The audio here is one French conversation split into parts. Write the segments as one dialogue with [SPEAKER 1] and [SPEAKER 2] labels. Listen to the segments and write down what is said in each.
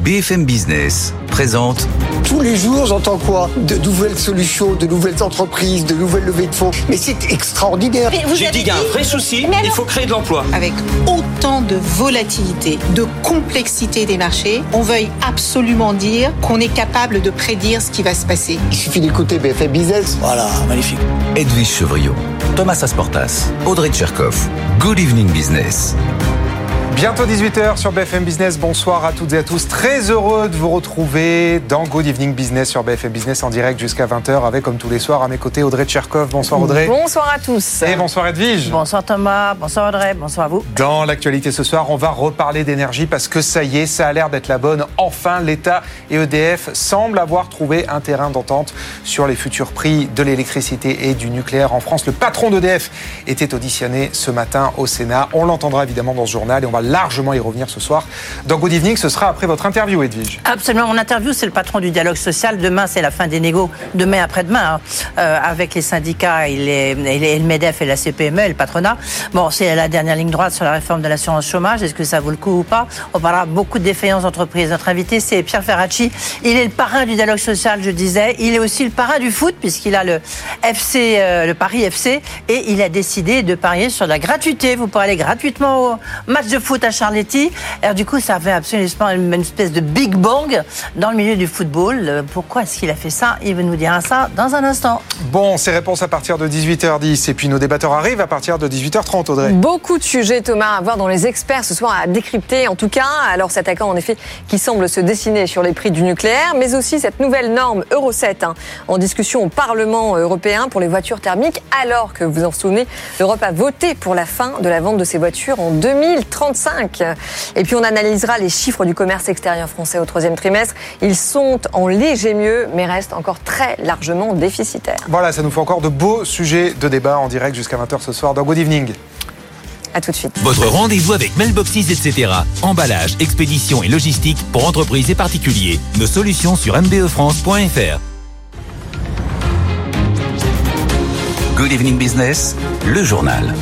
[SPEAKER 1] BFM Business présente
[SPEAKER 2] tous les jours, j'entends quoi? De nouvelles solutions, de nouvelles entreprises, de nouvelles levées de fonds. Mais c'est extraordinaire.
[SPEAKER 3] J'ai dit qu'il y a un vrai souci, il faut créer de l'emploi.
[SPEAKER 4] Avec autant de volatilité, de complexité des marchés, on veuille absolument dire qu'on est capable de prédire ce qui va se passer.
[SPEAKER 2] Il suffit d'écouter BFM Business.
[SPEAKER 3] Voilà, magnifique.
[SPEAKER 1] Edwige Chevrillon, Thomas Asportas, Audrey Tcherkov. Good evening business.
[SPEAKER 5] Bientôt 18h sur BFM Business. Bonsoir à toutes et à tous. Très heureux de vous retrouver dans Good Evening Business sur BFM Business en direct jusqu'à 20h avec, comme tous les soirs, à mes côtés Audrey Tcherkov. Bonsoir Audrey.
[SPEAKER 6] Bonsoir à tous.
[SPEAKER 5] Et bonsoir Edwige.
[SPEAKER 6] Bonsoir Thomas. Bonsoir Audrey. Bonsoir à vous.
[SPEAKER 5] Dans l'actualité ce soir, on va reparler d'énergie parce que ça y est, ça a l'air d'être la bonne. Enfin, l'État et EDF semblent avoir trouvé un terrain d'entente sur les futurs prix de l'électricité et du nucléaire en France. Le patron d'EDF était auditionné ce matin au Sénat. On l'entendra évidemment dans ce journal et on va largement y revenir ce soir. Dans Good Evening, ce sera après votre interview, Edwige.
[SPEAKER 6] Absolument. Mon interview, c'est le patron du dialogue social. Demain, c'est la fin des négos. Demain, après-demain, hein. euh, avec les syndicats et, les, et le MEDEF et la CPME le patronat. Bon, c'est la dernière ligne droite sur la réforme de l'assurance chômage. Est-ce que ça vaut le coup ou pas? On parlera beaucoup de défaillances d'entreprises. Notre invité, c'est Pierre Ferracci. Il est le parrain du dialogue social, je disais. Il est aussi le parrain du foot, puisqu'il a le FC, euh, le Paris FC, et il a décidé de parier sur la gratuité. Vous pourrez aller gratuitement au match de foot à Charles alors du coup, ça fait absolument une espèce de big bang dans le milieu du football. Euh, pourquoi est-ce qu'il a fait ça? Il veut nous dire ça dans un instant.
[SPEAKER 5] Bon, ces réponses à partir de 18h10 et puis nos débatteurs arrivent à partir de 18h30, Audrey.
[SPEAKER 7] Beaucoup de sujets, Thomas, à voir dans les experts ce soir à décrypter. En tout cas, alors cet accord en effet qui semble se dessiner sur les prix du nucléaire, mais aussi cette nouvelle norme Euro 7 hein, en discussion au Parlement européen pour les voitures thermiques, alors que vous en souvenez, l'Europe a voté pour la fin de la vente de ces voitures en 2035. Et puis on analysera les chiffres du commerce extérieur français au troisième trimestre. Ils sont en léger mieux, mais restent encore très largement déficitaires.
[SPEAKER 5] Voilà, ça nous fait encore de beaux sujets de débat en direct jusqu'à 20h ce soir dans Good Evening.
[SPEAKER 7] A tout de suite.
[SPEAKER 1] Votre rendez-vous avec Mailboxes, etc. Emballage, expédition et logistique pour entreprises et particuliers. Nos solutions sur mbefrance.fr. Good Evening Business, le journal.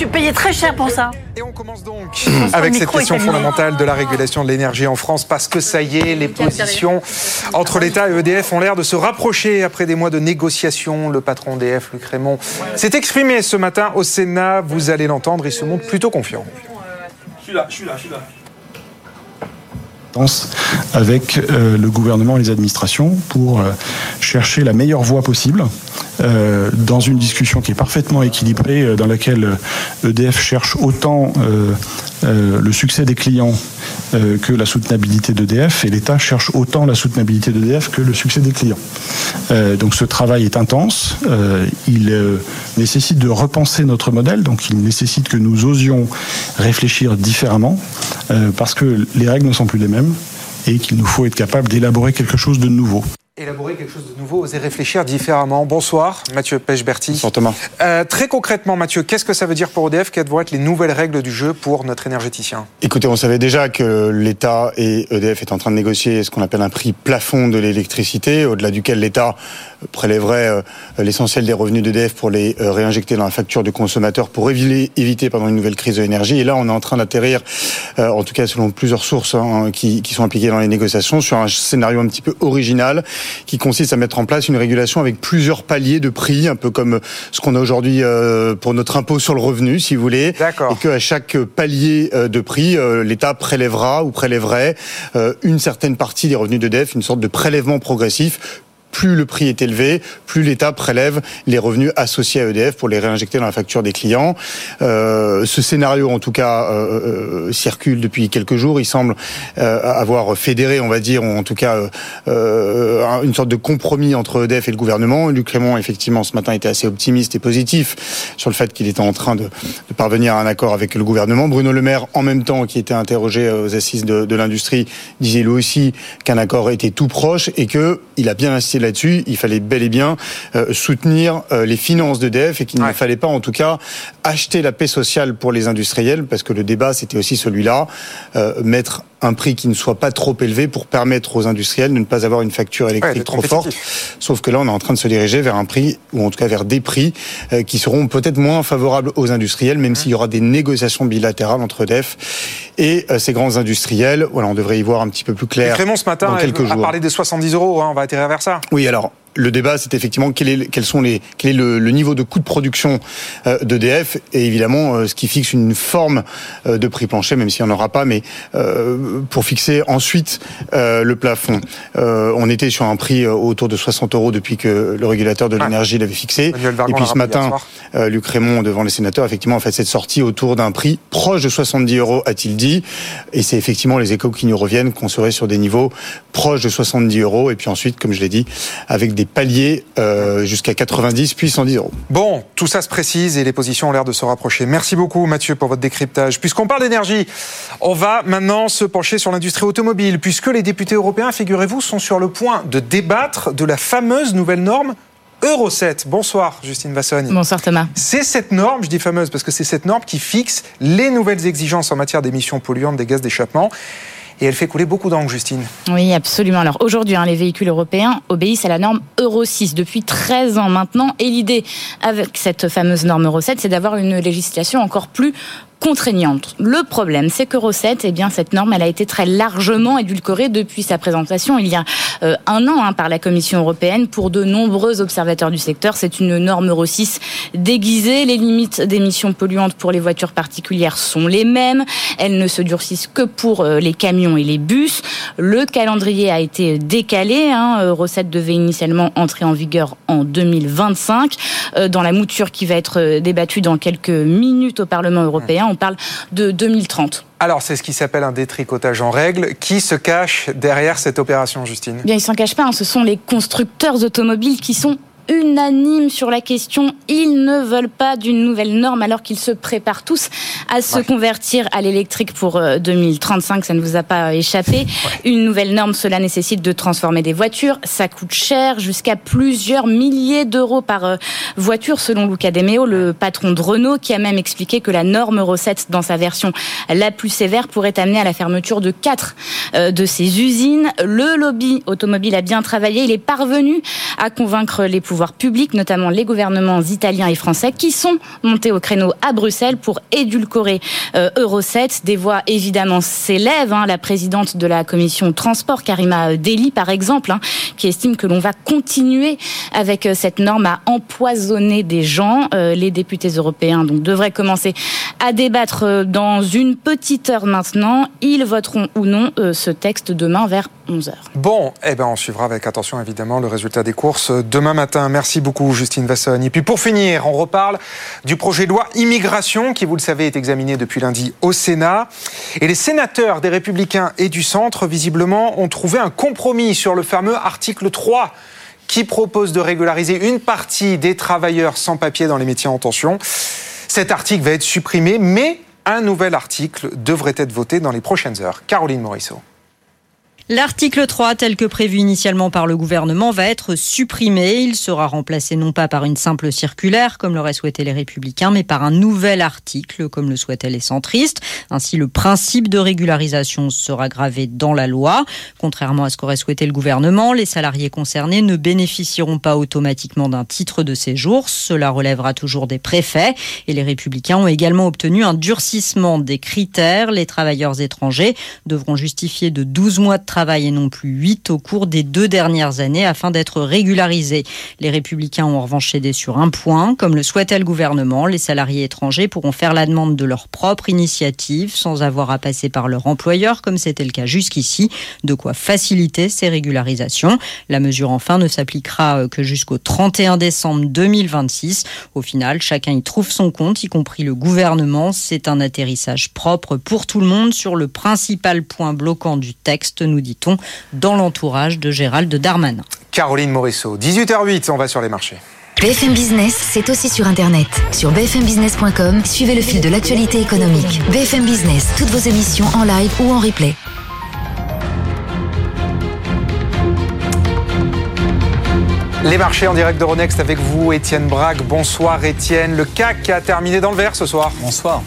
[SPEAKER 6] Suis payé très cher pour ça.
[SPEAKER 5] Et on commence donc avec cette question fondamentale de la régulation de l'énergie en France parce que ça y est, les positions entre l'État et EDF ont l'air de se rapprocher après des mois de négociations. Le patron d'EDF, Luc Raymond, s'est exprimé ce matin au Sénat. Vous allez l'entendre, il se montre plutôt confiant.
[SPEAKER 3] Je suis là, je suis là, je suis là
[SPEAKER 8] avec euh, le gouvernement et les administrations pour euh, chercher la meilleure voie possible euh, dans une discussion qui est parfaitement équilibrée, dans laquelle EDF e cherche autant le succès des clients que la soutenabilité d'EDF, et l'État cherche autant la soutenabilité d'EDF que le succès des clients. donc ce travail est intense, il nécessite de repenser notre modèle, donc il nécessite que nous osions réfléchir différemment, parce que les règles ne sont plus les mêmes et qu'il nous faut être capable d'élaborer quelque chose de nouveau
[SPEAKER 5] élaborer quelque chose de nouveau, oser réfléchir différemment. Bonsoir, Mathieu Pêche-Berti.
[SPEAKER 8] Bonsoir Thomas.
[SPEAKER 5] Euh, très concrètement, Mathieu, qu'est-ce que ça veut dire pour EDF Quelles vont être les nouvelles règles du jeu pour notre énergéticien?
[SPEAKER 8] Écoutez, on savait déjà que l'État et EDF est en train de négocier ce qu'on appelle un prix plafond de l'électricité, au-delà duquel l'État prélèverait euh, l'essentiel des revenus d'EDF pour les euh, réinjecter dans la facture du consommateur pour éviter pendant une nouvelle crise de l'énergie. Et là, on est en train d'atterrir, en tout cas selon plusieurs sources hein, qui, qui sont impliquées dans les négociations, sur un scénario un petit peu original qui consiste à mettre en place une régulation avec plusieurs paliers de prix, un peu comme ce qu'on a aujourd'hui euh, pour notre impôt sur le revenu, si vous voulez.
[SPEAKER 5] D'accord.
[SPEAKER 8] Et qu'à chaque palier euh, de prix, euh, l'État prélèvera ou prélèverait une certaine partie des revenus de DEF, une sorte de prélèvement progressif plus le prix est élevé, plus l'État prélève les revenus associés à EDF pour les réinjecter dans la facture des clients. Euh, ce scénario, en tout cas, euh, euh, circule depuis quelques jours. Il semble avoir fédéré, on va dire, en tout cas une sorte de compromis entre EDF et le gouvernement. Luc effectivement, ce matin était assez optimiste et positif sur le fait qu'il était en train de, parvenir à un accord avec le gouvernement. Bruno Le Maire, en même temps, qui était interrogé aux assises de, l'industrie, disait lui aussi qu'un accord était tout proche et que il a bien insisté là-dessus, il fallait bel et bien euh, soutenir euh, les finances d'EDF et qu'il ne fallait pas, en tout cas, acheter la paix sociale pour les industriels, parce que le débat, c'était aussi celui-là, euh, mettre un prix qui ne soit pas trop élevé pour permettre aux industriels de ne pas avoir une facture électrique trop forte. Sauf que là, on est en train de se diriger vers un prix, ou en tout cas vers des prix euh, qui seront peut-être moins favorables aux industriels, même s'il y aura des négociations bilatérales entre DEF et euh, ces grands industriels. Voilà, on devrait y voir un petit peu plus clair.
[SPEAKER 5] Clément, ce matin,
[SPEAKER 8] dans quelques
[SPEAKER 5] a
[SPEAKER 8] jours.
[SPEAKER 5] parlé des 70 euros. Hein, on va atterrir vers ça.
[SPEAKER 8] Oui, alors le débat, c'est effectivement quel est, quels sont les, quel est le, le niveau de coût de production euh, d'EDF et évidemment euh, ce qui fixe une forme euh, de prix plancher, même s'il n'y en aura pas, mais pour fixer ensuite le plafond. On était sur un prix autour de 60 euros depuis que le régulateur de l'énergie l'avait fixé. Et puis ce matin, Luc Raymond, devant les sénateurs, effectivement, a fait cette sortie autour d'un prix proche de 70 euros, a-t-il dit. Et c'est effectivement les échos qui nous reviennent qu'on serait sur des niveaux proches de 70 euros. Et puis ensuite, comme je l'ai dit, avec des paliers euh, jusqu'à 90 puis 110 euros.
[SPEAKER 5] Bon, tout ça se précise et les positions ont l'air de se rapprocher. Merci beaucoup Mathieu pour votre décryptage. Puisqu'on parle d'énergie, on va maintenant se pencher sur l'industrie automobile, puisque les députés européens, figurez-vous, sont sur le point de débattre de la fameuse nouvelle norme Euro 7. Bonsoir Justine Vassogne.
[SPEAKER 9] Bonsoir Thomas.
[SPEAKER 5] C'est cette norme, je dis fameuse parce que c'est cette norme qui fixe les nouvelles exigences en matière d'émissions polluantes des gaz d'échappement. Et elle fait couler beaucoup d'encre, Justine.
[SPEAKER 9] Oui, absolument. Alors aujourd'hui, hein, les véhicules européens obéissent à la norme Euro 6 depuis 13 ans maintenant. Et l'idée avec cette fameuse norme Euro 7, c'est d'avoir une législation encore plus contraignante. Le problème, c'est qu'Euro 7, eh bien, cette norme, elle a été très largement édulcorée depuis sa présentation il y a euh, un an hein, par la Commission européenne. Pour de nombreux observateurs du secteur, c'est une norme Euro 6 déguisée. Les limites d'émissions polluantes pour les voitures particulières sont les mêmes. Elles ne se durcissent que pour euh, les camions et les bus. Le calendrier a été décalé. Hein. 7 devait initialement entrer en vigueur en 2025. Euh, dans la mouture qui va être euh, débattue dans quelques minutes au Parlement européen, on parle de 2030.
[SPEAKER 5] Alors, c'est ce qui s'appelle un détricotage en règle. Qui se cache derrière cette opération, Justine?
[SPEAKER 9] Bien, ils s'en cachent pas. hein. Ce sont les constructeurs automobiles qui sont unanimes sur la question. Ils ne veulent pas d'une nouvelle norme alors qu'ils se préparent tous à se
[SPEAKER 5] Ouais.
[SPEAKER 9] convertir à l'électrique pour euh, 2035. Ça ne vous a pas échappé. Une nouvelle norme, cela nécessite de transformer des voitures. Ça coûte cher, jusqu'à plusieurs milliers d'euros par euh, voiture, selon Luca De Meo, le patron de Renault, qui a même expliqué que la norme Euro 7, dans sa version la plus sévère, pourrait amener à la fermeture de quatre euh, de ces usines. Le lobby automobile a bien travaillé. Il est parvenu à convaincre les pouvoirs publics, notamment les gouvernements italiens et français, qui sont montés au créneau à Bruxelles pour édulcorer euh, Euro 7. Des voix évidemment s'élèvent. hein. La présidente de la commission transport, Karima Deli, par exemple, hein, qui estime que l'on va continuer avec euh, cette norme à empoisonner des gens. Euh, les députés européens donc devraient commencer à débattre dans une petite heure maintenant. Ils voteront ou non ce texte demain vers 11h.
[SPEAKER 5] Bon, eh ben on suivra avec attention évidemment le résultat des courses demain matin. Merci beaucoup Justine Vassogne. Et puis pour finir, on reparle du projet de loi immigration qui, vous le savez, est examiné depuis lundi au Sénat. Et les sénateurs des Républicains et du Centre, visiblement, ont trouvé un compromis sur le fameux article 3 qui propose de régulariser une partie des travailleurs sans papier dans les métiers en tension. Cet article va être supprimé, mais un nouvel article devrait être voté dans les prochaines heures. Caroline Morisseau.
[SPEAKER 10] L'article 3, tel que prévu initialement par le gouvernement, va être supprimé. Il sera remplacé non pas par une simple circulaire, comme l'auraient souhaité les républicains, mais par un nouvel article, comme le souhaitaient les centristes. Ainsi, le principe de régularisation sera gravé dans la loi. Contrairement à ce qu'aurait souhaité le gouvernement, les salariés concernés ne bénéficieront pas automatiquement d'un titre de séjour. Cela relèvera toujours des préfets. Et les républicains ont également obtenu un durcissement des critères. Les travailleurs étrangers devront justifier de 12 mois de travail et non plus 8 au cours des deux dernières années afin d'être régularisés. Les républicains ont en revanche cédé sur un point. Comme le souhaitait le gouvernement, les salariés étrangers pourront faire la demande de leur propre initiative sans avoir à passer par leur employeur comme c'était le cas jusqu'ici. De quoi faciliter ces régularisations. La mesure enfin ne s'appliquera euh, que jusqu'au 31 décembre 2026. Au final, chacun y trouve son compte, y compris le gouvernement. C'est un atterrissage propre pour tout le monde sur le principal point bloquant du texte, nous dit-on, dans l'entourage de Gérald Darmanin.
[SPEAKER 5] Caroline Morisseau, 18h08, on va sur les marchés.
[SPEAKER 11] BFM Business, c'est aussi sur Internet. Sur bfmbusiness.com, suivez le fil de l'actualité économique. BFM Business, toutes vos émissions en live ou en replay.
[SPEAKER 5] Les marchés en direct d'Euronext avec vous, Étienne Braque. Bonsoir Étienne. Le CAC a terminé dans le vert ce soir.
[SPEAKER 12] Bonsoir.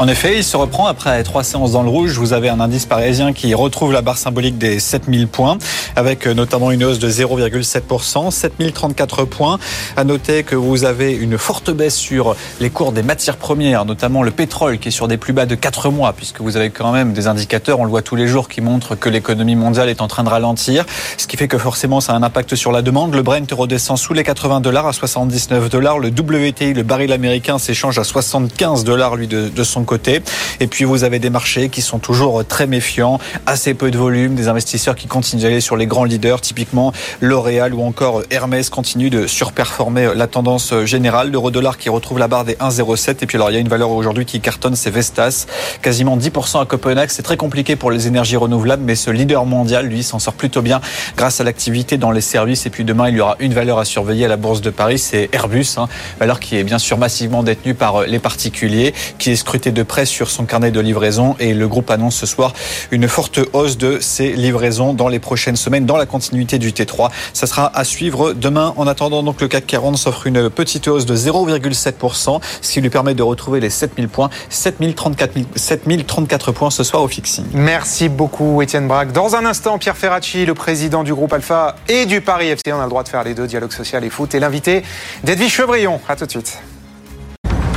[SPEAKER 12] En effet, il se reprend après trois séances dans le rouge. Vous avez un indice parisien qui retrouve la barre symbolique des 7000 points, avec notamment une hausse de 0,7%, 7034 points. À noter que vous avez une forte baisse sur les cours des matières premières, notamment le pétrole qui est sur des plus bas de 4 mois, puisque vous avez quand même des indicateurs, on le voit tous les jours, qui montrent que l'économie mondiale est en train de ralentir, ce qui fait que forcément ça a un impact sur la demande. Le Brent redescend sous les 80 dollars à 79 dollars. Le WTI, le baril américain, s'échange à 75 dollars lui de son côté. Et puis vous avez des marchés qui sont toujours très méfiants, assez peu de volume, des investisseurs qui continuent d'aller sur les grands leaders, typiquement L'Oréal ou encore Hermès continuent de surperformer la tendance générale. L'euro dollar qui retrouve la barre des 1,07 et puis alors il y a une valeur aujourd'hui qui cartonne, c'est Vestas, quasiment 10% à Copenhague. C'est très compliqué pour les énergies renouvelables, mais ce leader mondial, lui, s'en sort plutôt bien grâce à l'activité dans les services. Et puis demain, il y aura une valeur à surveiller à la Bourse de Paris, c'est Airbus, hein, valeur qui est bien sûr massivement détenue par les particuliers, qui est scrutée de près sur son carnet de livraison. Et le groupe annonce ce soir une forte hausse de ses livraisons dans les prochaines semaines, dans la continuité du T3. Ça sera à suivre demain. En attendant, donc le CAC 40 s'offre une petite hausse de 0,7%, ce qui lui permet de retrouver les 7000 points, 7034, 7034 points ce soir au fixing.
[SPEAKER 5] Merci beaucoup Étienne Braque. Dans un instant, Pierre Ferracci, le président du groupe Alpha et du Paris FC, on a le droit de faire les deux, dialogue social et foot, et l'invité d'Edwige Chevrillon. À tout de suite.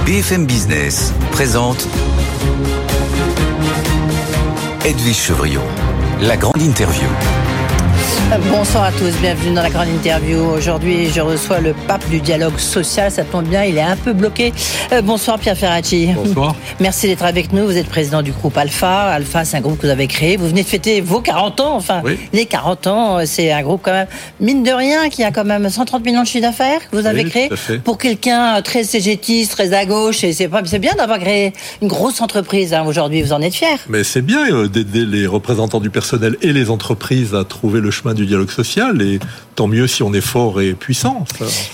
[SPEAKER 1] BFM Business présente Edwige Chevrillon, la grande interview.
[SPEAKER 6] Bonsoir à tous, bienvenue dans la grande interview. Aujourd'hui, je reçois le pape du dialogue social. Ça tombe bien, il est un peu bloqué. Euh, bonsoir Pierre Ferracci.
[SPEAKER 13] Bonsoir.
[SPEAKER 6] Merci d'être avec nous. Vous êtes président du groupe Alpha. Alpha, c'est un groupe que vous avez créé. Vous venez de fêter vos 40 ans. Enfin, les 40 ans, c'est un groupe quand même, mine de rien, qui a quand même 130 millions de chiffre d'affaires que vous avez
[SPEAKER 13] Oui,
[SPEAKER 6] créé.
[SPEAKER 13] tout à fait.
[SPEAKER 6] Pour quelqu'un très cégétiste, très à gauche, et c'est bien d'avoir créé une grosse entreprise hein, aujourd'hui. Vous en êtes fier.
[SPEAKER 13] Mais c'est bien euh, d'aider les représentants du personnel et les entreprises à trouver le chemin du dialogue social et tant mieux si on est fort et puissant.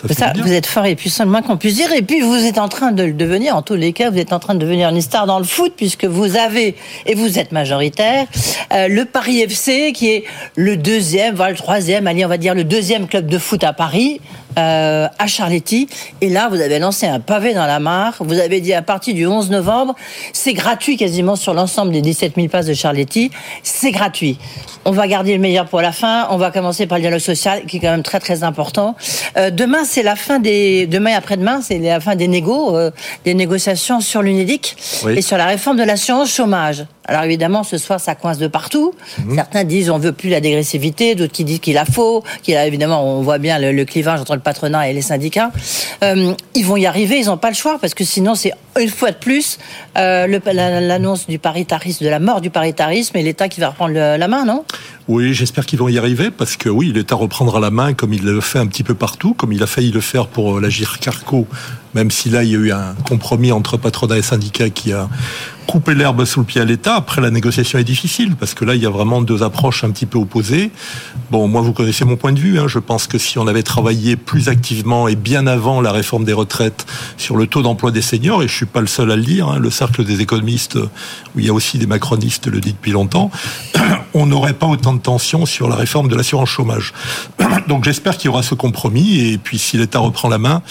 [SPEAKER 13] Ça,
[SPEAKER 6] vous êtes fort et puissant, le moins qu'on puisse dire. Et puis, vous êtes en train de le devenir, en tous les cas, vous êtes en train de devenir une star dans le foot, puisque vous avez, et vous êtes majoritaire, euh, le Paris FC, qui est le deuxième, voire le troisième, allez, on va dire le deuxième club de foot à Paris. Euh, à Charletti. Et là, vous avez lancé un pavé dans la mare. Vous avez dit à partir du 11 novembre, c'est gratuit quasiment sur l'ensemble des 17 000 places de Charletti. C'est gratuit. On va garder le meilleur pour la fin. On va commencer par le dialogue social, qui est quand même très très important. Euh, demain, c'est la fin des demain et après-demain, c'est la fin des négos, euh, des négociations sur l'UNEDIC
[SPEAKER 13] Oui.
[SPEAKER 6] et sur la réforme de l'assurance chômage. Alors évidemment, ce soir, ça coince de partout.
[SPEAKER 13] Mhm.
[SPEAKER 6] Certains disent on veut plus la dégressivité, d'autres qui disent qu'il la faut, qu'il a évidemment, on voit bien le, le clivage entre le patronat et les syndicats. Euh, ils vont y arriver, ils n'ont pas le choix parce que sinon, c'est une fois de plus euh, l'annonce du paritarisme, de la mort du paritarisme et l'État qui va reprendre le- la main, non?
[SPEAKER 13] Oui, j'espère qu'ils vont y arriver parce que oui, l'État reprendra la main comme il le fait un petit peu partout, comme il a failli le faire pour euh, la Carco, même si là il y a eu un compromis entre patronat et syndicats qui a coupé l'herbe sous le pied à l'État. Après, la négociation est difficile parce que là il y a vraiment deux approches un petit peu opposées. Bon, moi vous connaissez mon point de vue. hein. Je pense que si on avait travaillé plus activement et bien avant la réforme des retraites sur le taux d'emploi des seniors, et je suis pas le seul à le dire, hein, le cercle des économistes où il y a aussi des macronistes le dit depuis longtemps, on n'aurait pas autant de tensions sur la réforme de l'assurance chômage. Donc j'espère qu'il y aura ce compromis et puis si l'État reprend la main,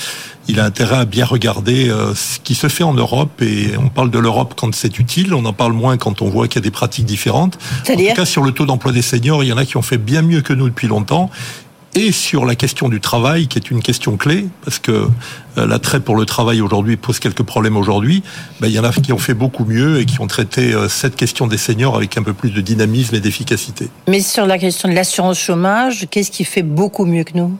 [SPEAKER 13] il a intérêt à bien regarder euh, ce qui se fait en Europe et on parle de l'Europe quand c'est utile, on en parle moins quand on voit qu'il y a des pratiques différentes. En tout cas sur le taux d'emploi des seniors, il y en a qui ont fait bien mieux que nous depuis longtemps. Et sur la question du travail, qui est une question clé, parce que euh, l'attrait pour le travail aujourd'hui pose quelques problèmes aujourd'hui, ben, il y en a qui ont fait beaucoup mieux et qui ont traité euh, cette question des seniors avec un peu plus de dynamisme et d'efficacité.
[SPEAKER 6] Mais sur la question de l'assurance chômage, qu'est-ce qui fait beaucoup mieux que nous?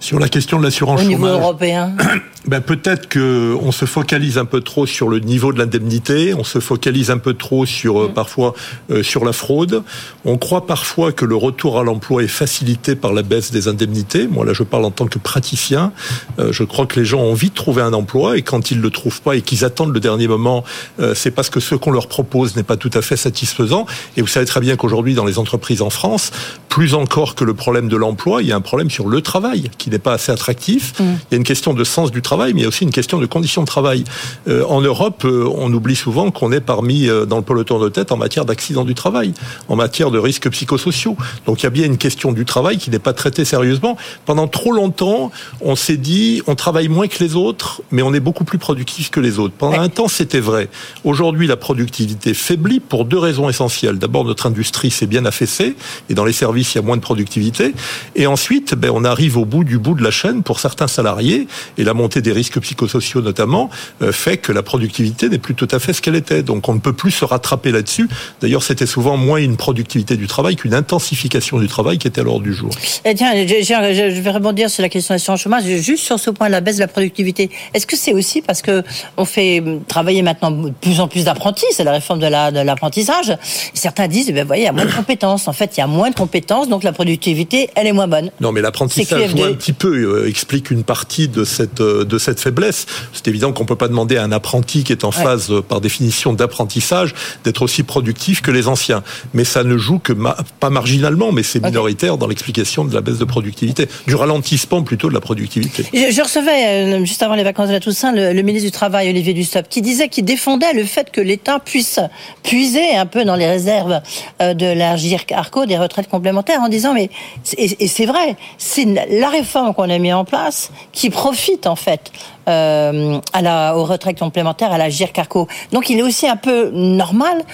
[SPEAKER 13] Sur la question de l'assurance
[SPEAKER 6] au niveau
[SPEAKER 13] chômage,
[SPEAKER 6] européen
[SPEAKER 13] ben, peut-être que on se focalise un peu trop sur le niveau de l'indemnité, on se focalise un peu trop sur euh, parfois euh, sur la fraude. On croit parfois que le retour à l'emploi est facilité par la baisse des indemnités. Moi là, je parle en tant que praticien. Euh, je crois que les gens ont envie de trouver un emploi et quand ils le trouvent pas et qu'ils attendent le dernier moment, euh, c'est parce que ce qu'on leur propose n'est pas tout à fait satisfaisant. Et vous savez très bien qu'aujourd'hui, dans les entreprises en France, plus encore que le problème de l'emploi, il y a un problème sur le travail qui n'est pas assez attractif. Il y a une question de sens du travail travail, mais il y a aussi une question de conditions de travail. Euh, en Europe, euh, on oublie souvent qu'on est parmi euh, dans le peloton de tête en matière d'accidents du travail, en matière de risques psychosociaux. Donc il y a bien une question du travail qui n'est pas traitée sérieusement. Pendant trop longtemps, on s'est dit on travaille moins que les autres, mais on est beaucoup plus productif que les autres. Pendant un temps, c'était vrai. Aujourd'hui, la productivité faiblit pour deux raisons essentielles. D'abord, notre industrie s'est bien affaissée et dans les services, il y a moins de productivité. Et ensuite, ben, on arrive au bout du bout de la chaîne pour certains salariés et la montée des risques psychosociaux notamment euh, fait que la productivité n'est plus tout à fait ce qu'elle était. Donc on ne peut plus se rattraper là-dessus. D'ailleurs, c'était souvent moins une productivité du travail qu'une intensification du travail qui était à l'ordre du jour.
[SPEAKER 6] Eh tiens, je, vais rebondir sur la question de l'assurance chômage, juste sur ce point, la baisse de la productivité. Est-ce que c'est aussi parce que on fait travailler maintenant de plus en plus d'apprentis, c'est la réforme de la- de l'apprentissage. Certains disent, eh ben, voyez, il y a moins de compétences. En fait, il y a moins de compétences, donc la productivité, elle est moins bonne.
[SPEAKER 13] Non, mais l'apprentissage un petit peu, euh, explique une partie de cette, euh, de cette faiblesse. C'est évident qu'on peut pas demander à un apprenti qui est en
[SPEAKER 6] Ouais.
[SPEAKER 13] phase, euh, par définition, d'apprentissage, d'être aussi productif que les anciens. Mais ça ne joue que, ma- pas marginalement, mais c'est minoritaire dans l'explication de la baisse de productivité, du ralentissement plutôt de la productivité.
[SPEAKER 6] Je, je recevais, euh, juste avant les vacances de la Toussaint, le, le ministre du Travail, Olivier Dussopt, qui disait qu'il défendait le fait que l'État puisse puiser un peu dans les réserves euh, de la GIRC-ARCO, des retraites complémentaires, en disant, mais, et, et c'est vrai, c'est la réforme qu'on a mis en place qui profite, en fait, euh, à la, aux retraites complémentaires, à la GIRC-ARCO. Donc il est aussi un peu normal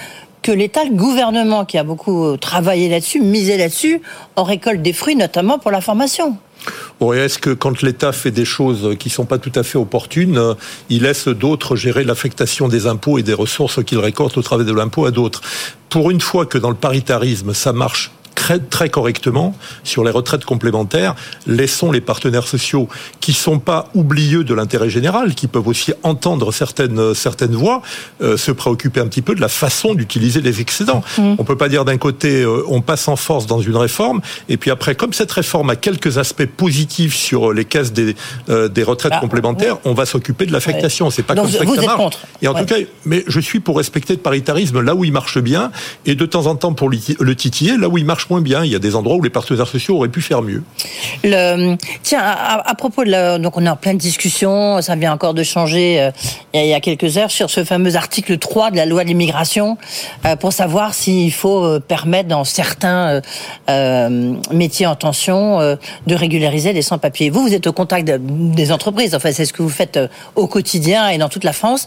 [SPEAKER 6] que l'État, le gouvernement qui a beaucoup travaillé là-dessus, misé là-dessus, en récolte des fruits, notamment pour la formation.
[SPEAKER 13] Et est-ce que quand l'État fait des choses qui sont pas tout à fait opportunes, il laisse d'autres gérer l'affectation des impôts et des ressources qu'il récolte au travers de l'impôt à d'autres? Pour une fois que dans le paritarisme, ça marche très, très correctement sur les retraites complémentaires, laissons les partenaires sociaux qui sont pas oublieux de l'intérêt général, qui peuvent aussi entendre certaines certaines voix, euh, se préoccuper un petit peu de la façon d'utiliser les excédents. On peut pas dire d'un côté euh, on passe en force dans une réforme et puis après comme cette réforme a quelques aspects positifs sur les caisses des euh, des retraites
[SPEAKER 6] Ah,
[SPEAKER 13] complémentaires, on va s'occuper de l'affectation.
[SPEAKER 6] Ouais.
[SPEAKER 13] C'est pas
[SPEAKER 6] Donc
[SPEAKER 13] comme ça
[SPEAKER 6] vous
[SPEAKER 13] que ça
[SPEAKER 6] êtes
[SPEAKER 13] marche.
[SPEAKER 6] contre.
[SPEAKER 13] Et en
[SPEAKER 6] Ouais.
[SPEAKER 13] tout cas, mais je suis pour respecter le paritarisme là où il marche bien et de temps en temps pour le titiller là où il marche moins bien. Il y a des endroits où les partenaires sociaux auraient pu faire mieux.
[SPEAKER 6] Le, tiens, à, à propos de la, donc on est en pleine discussion, ça vient encore de changer euh, il, y a, il y a quelques heures sur ce fameux article 3 de la loi de l'immigration euh, pour savoir s'il faut euh, permettre dans certains euh, métiers en tension de régulariser les sans-papiers. Vous, vous êtes au contact de- des entreprises, enfin c'est ce que vous faites au quotidien et dans toute la France.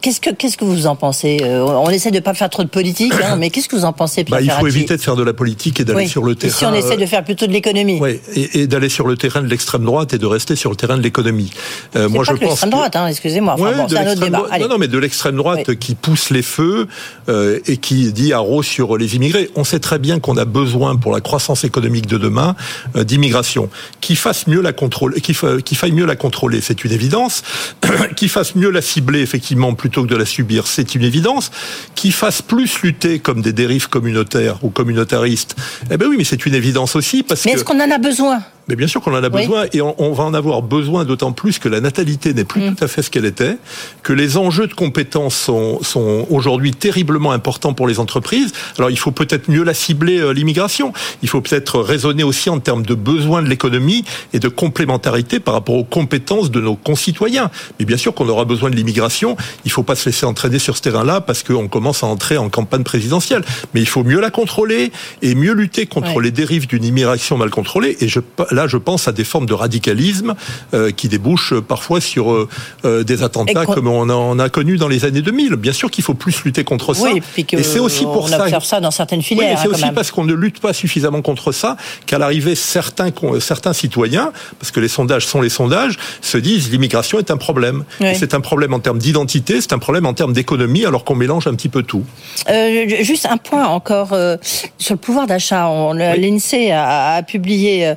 [SPEAKER 6] Qu'est-ce que qu'est-ce que vous en pensez On essaie de pas faire trop de politique, hein, mais qu'est-ce que vous en pensez, Pierre
[SPEAKER 13] Bah, il faut éviter de faire de la politique et d'aller
[SPEAKER 6] Oui.
[SPEAKER 13] sur le
[SPEAKER 6] Et
[SPEAKER 13] terrain.
[SPEAKER 6] Si on essaie de faire plutôt de l'économie.
[SPEAKER 13] Ouais, et, et d'aller sur le terrain de l'extrême droite et de rester sur le terrain de l'économie. Euh, moi,
[SPEAKER 6] pas
[SPEAKER 13] je
[SPEAKER 6] que
[SPEAKER 13] pense
[SPEAKER 6] l'extrême droite, hein, excusez-moi. Enfin,
[SPEAKER 13] Ouais,
[SPEAKER 6] bon, c'est un autre
[SPEAKER 13] l'extrême
[SPEAKER 6] débat. Allez.
[SPEAKER 13] Non, non, mais de l'extrême droite qui pousse les feux euh, et qui dit haro sur les immigrés. On sait très bien qu'on a besoin pour la croissance économique de demain euh, d'immigration qui fasse mieux la contrôle, qui, fa- qui faille mieux la contrôler, c'est une évidence. qui fasse mieux la cibler effectivement plutôt que de la subir, c'est une évidence. Qui fasse plus lutter comme des dérives communautaires ou communautaristes, eh ben oui, mais c'est une évidence aussi parce
[SPEAKER 6] Mais est-ce qu'on en a besoin?
[SPEAKER 13] Mais bien sûr qu'on en a
[SPEAKER 6] Oui.
[SPEAKER 13] besoin et on, on va en avoir besoin d'autant plus que la natalité n'est plus tout à fait ce qu'elle était, que les enjeux de compétences sont, sont aujourd'hui terriblement importants pour les entreprises. Alors il faut peut-être mieux la cibler euh, l'immigration. Il faut peut-être raisonner aussi en termes de besoins de l'économie et de complémentarité par rapport aux compétences de nos concitoyens. Mais bien sûr qu'on aura besoin de l'immigration. Il ne faut pas se laisser entraîner sur ce terrain-là parce qu'on commence à entrer en campagne présidentielle. Mais il faut mieux la contrôler et mieux lutter contre
[SPEAKER 6] Ouais.
[SPEAKER 13] les dérives d'une immigration mal contrôlée. Et je, là, je pense à des formes de radicalisme euh, qui débouchent parfois sur euh, euh, des attentats comme on en a connu dans les années 2000. Bien sûr qu'il faut plus lutter contre ça.
[SPEAKER 6] Oui,
[SPEAKER 13] et c'est aussi pour
[SPEAKER 6] on
[SPEAKER 13] ça.
[SPEAKER 6] observe ça dans certaines
[SPEAKER 13] Oui,
[SPEAKER 6] filières.
[SPEAKER 13] mais
[SPEAKER 6] hein,
[SPEAKER 13] c'est
[SPEAKER 6] quand
[SPEAKER 13] aussi
[SPEAKER 6] même.
[SPEAKER 13] parce qu'on ne lutte pas suffisamment contre ça qu'à l'arrivée, certains, citoyens, parce que les sondages sont les sondages, se disent l'immigration est un problème.
[SPEAKER 6] Oui.
[SPEAKER 13] C'est un problème en termes d'identité, c'est un problème en termes d'économie, alors qu'on mélange un petit peu tout.
[SPEAKER 6] Euh, juste un point encore sur le pouvoir d'achat. On- L'INSEE a, a publié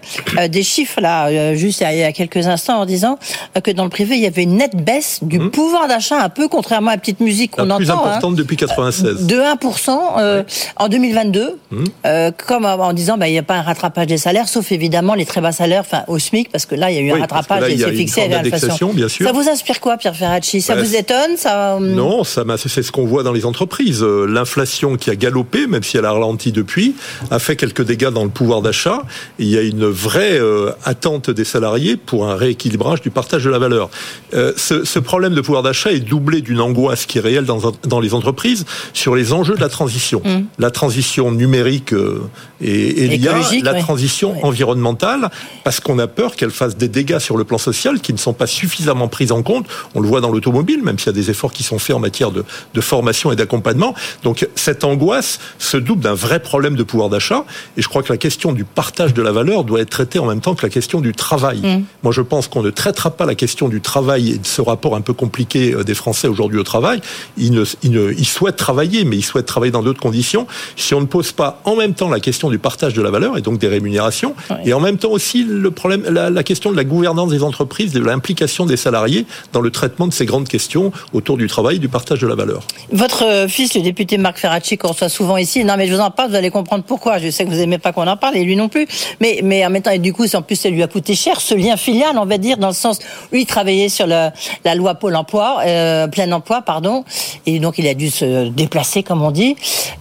[SPEAKER 6] des chiffres là, euh, juste il y a- quelques instants, en disant euh, que dans le privé il y avait une nette baisse du pouvoir d'achat, un peu contrairement à la petite musique qu'on
[SPEAKER 13] Mmh. La plus
[SPEAKER 6] entend. hein.
[SPEAKER 13] importante depuis 96.
[SPEAKER 6] de 1% euh, en 2022,
[SPEAKER 13] Mmh.
[SPEAKER 6] euh, comme en disant bah, il n'y a pas un rattrapage des salaires, sauf évidemment les très bas salaires, enfin au SMIC, parce que là il y a eu
[SPEAKER 13] Oui,
[SPEAKER 6] un rattrapage
[SPEAKER 13] là,
[SPEAKER 6] et c'est fixé l'inflation. Ça vous inspire quoi, Pierre Ferracci? Ça
[SPEAKER 13] Bah,
[SPEAKER 6] vous étonne ça, hum,
[SPEAKER 13] Non, ça c'est ce qu'on voit dans les entreprises. Euh, L'inflation qui a galopé, même si elle a ralenti depuis, a fait quelques dégâts dans le pouvoir d'achat. Il y a une vraie vraie euh, attente des salariés pour un rééquilibrage du partage de la valeur. Euh, ce, ce, problème de pouvoir d'achat est doublé d'une angoisse qui est réelle dans, dans, les entreprises sur les enjeux de la transition. Mmh. La transition numérique euh, et, et l'IA, la ouais. transition ouais. environnementale, parce qu'on a peur qu'elle fasse des dégâts sur le plan social qui ne sont pas suffisamment pris en compte. On le voit dans l'automobile, même s'il y a des efforts qui sont faits en matière de, de formation et d'accompagnement. Donc cette angoisse se double d'un vrai problème de pouvoir d'achat. Et je crois que la question du partage de la valeur doit être traitée en même temps que la question du travail. Mmh. Moi, je pense qu'on ne traitera pas la question du travail et de ce rapport un peu compliqué euh, des Français aujourd'hui au travail. Ils, ne, ils, ne, ils souhaitent travailler, mais ils souhaitent travailler dans d'autres conditions. Si on ne pose pas en même temps la question du partage de la valeur et donc des rémunérations, et en même temps aussi le problème, la, la question de la gouvernance des entreprises, de l'implication des salariés dans le traitement de ces grandes questions autour du travail et du partage de la valeur.
[SPEAKER 6] Votre euh, fils, le député Marc Ferracci, qu'on reçoit souvent ici, non mais je vous en parle, vous allez comprendre pourquoi. Je sais que vous aimez pas qu'on en parle et lui non plus, mais mais en même temps et du en plus, ça lui a coûté cher ce lien filial, on va dire, dans le sens où il travaillait sur la loi Pôle Emploi, euh, plein emploi, pardon, et donc il a dû se déplacer, comme on dit.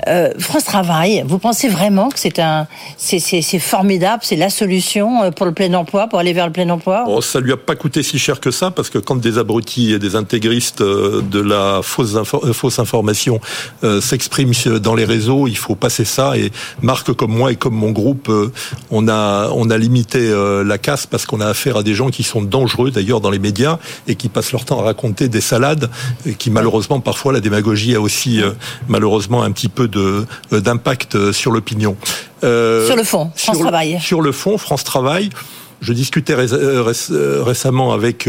[SPEAKER 6] Euh, France Travail, vous pensez vraiment que c'est un, c'est formidable, c'est la solution euh, pour le plein emploi, pour aller vers le plein emploi?
[SPEAKER 13] Oh, Ça lui a pas coûté si cher que ça, parce que quand des abrutis et des intégristes euh, de la fausse, info, fausse information s'expriment dans les réseaux, il faut passer ça. Et Marc, comme moi et comme mon groupe, on a limité euh, la casse parce qu'on a affaire à des gens qui sont dangereux d'ailleurs dans les médias et qui passent leur temps à raconter des salades et qui malheureusement parfois la démagogie a aussi euh, malheureusement un petit peu de d'impact sur l'opinion.
[SPEAKER 6] sur le fond, France
[SPEAKER 13] sur,
[SPEAKER 6] Travail.
[SPEAKER 13] Sur le fond, France Travail. Je discutais ré récemment avec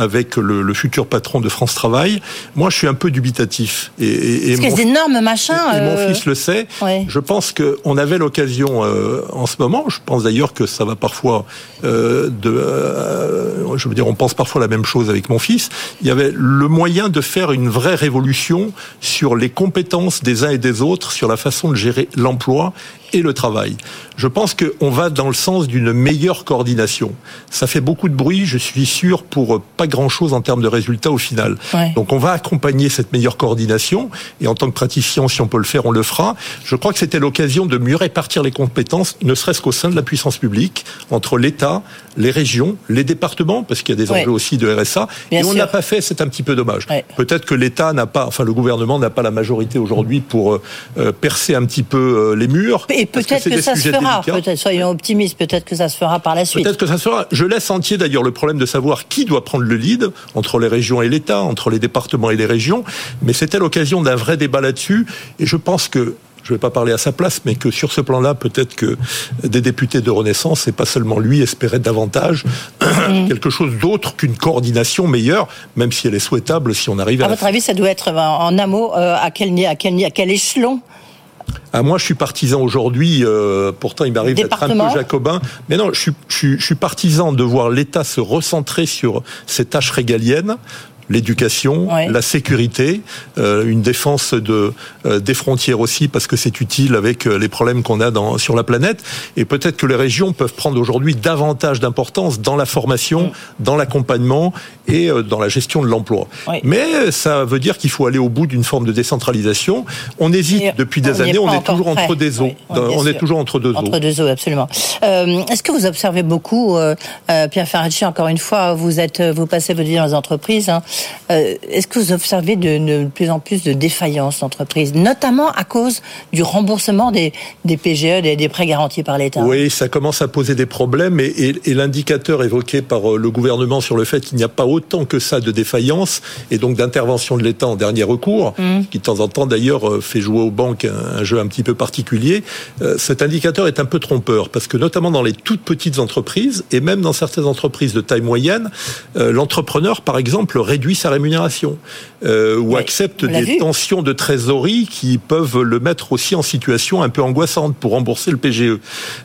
[SPEAKER 13] avec le, le, futur patron de France Travail. Moi, je suis un peu dubitatif.
[SPEAKER 6] Et, et, et Parce mon, des énormes machins.
[SPEAKER 13] Et, mon euh... fils le sait. Ouais. Je pense qu'on avait l'occasion euh, en ce moment. Je pense d'ailleurs que ça va parfois euh, de. Je veux dire, on pense parfois la même chose avec mon fils. Il y avait le moyen de faire une vraie révolution sur les compétences des uns et des autres, sur la façon de gérer l'emploi et le travail. Je pense qu'on va dans le sens d'une meilleure coordination. Ça fait beaucoup de bruit, je suis sûr, pour pas grand-chose en termes de résultats au final. Ouais. Donc on va accompagner cette meilleure coordination, et en tant que praticien, si on peut le faire, on le fera. Je crois que c'était l'occasion de mieux répartir les compétences, ne serait-ce qu'au sein de la puissance publique, entre l'État, les régions, les départements, parce qu'il y a des enjeux ouais. aussi de RSA, Bien et on n'a pas fait, c'est un petit peu dommage. Ouais. Peut-être que l'État n'a pas, enfin le gouvernement n'a pas la majorité aujourd'hui pour euh, percer un petit peu euh, les murs.
[SPEAKER 6] Et peut-être que, que ça se fera, peut-être, soyons optimistes, peut-être que ça se fera par la suite.
[SPEAKER 13] Peut-être que ça se fera. Je laisse entier d'ailleurs le problème de savoir qui doit prendre le lead entre les régions et l'État, entre les départements et les régions, mais c'était l'occasion d'un vrai débat là-dessus, et je pense que je ne vais pas parler à sa place, mais que sur ce plan-là, peut-être que des députés de Renaissance, et pas seulement lui, espéraient davantage mmh. quelque chose d'autre qu'une coordination meilleure, même si elle est souhaitable si on arrive à.
[SPEAKER 6] À votre avis, ça doit être en amont, euh, à, quel, à, quel, à quel échelon
[SPEAKER 13] ah, moi, je suis partisan aujourd'hui. Euh, pourtant, il m'arrive d'être un peu jacobin. Mais non, je suis, je, suis, je suis partisan de voir l'État se recentrer sur ses tâches régaliennes l'éducation, ouais. la sécurité, euh, une défense de, euh, des frontières aussi parce que c'est utile avec euh, les problèmes qu'on a dans, sur la planète. Et peut-être que les régions peuvent prendre aujourd'hui davantage d'importance dans la formation, mmh. dans l'accompagnement et dans la gestion de l'emploi. Ouais. Mais ça veut dire qu'il faut aller au bout d'une forme de décentralisation. On hésite et depuis des on années, on est toujours prêt. entre des eaux. On est toujours entre deux eaux.
[SPEAKER 6] Entre deux eaux, absolument. Euh, Est-ce que vous observez beaucoup, Pierre Ferracci, encore une fois, vous êtes, vous passez votre vie dans les entreprises. Hein, euh, Est-ce que vous observez de, de, plus en plus de défaillances d'entreprises, notamment à cause du remboursement des, des PGE, des, des, prêts garantis par l'État?
[SPEAKER 13] Oui, ça commence à poser des problèmes et, et, et l'indicateur évoqué par euh, le gouvernement sur le fait qu'il n'y a pas autant que ça de défaillances et donc d'intervention de l'État en dernier recours, mmh. qui de temps en temps d'ailleurs euh, fait jouer aux banques un, un, jeu un petit peu particulier, euh, cet indicateur est un peu trompeur parce que notamment dans les toutes petites entreprises et même dans certaines entreprises de taille moyenne, euh, l'entrepreneur par exemple réduit sa rémunération euh, ou oui, accepte des vu. tensions de trésorerie qui peuvent le mettre aussi en situation un peu angoissante pour rembourser le PGE.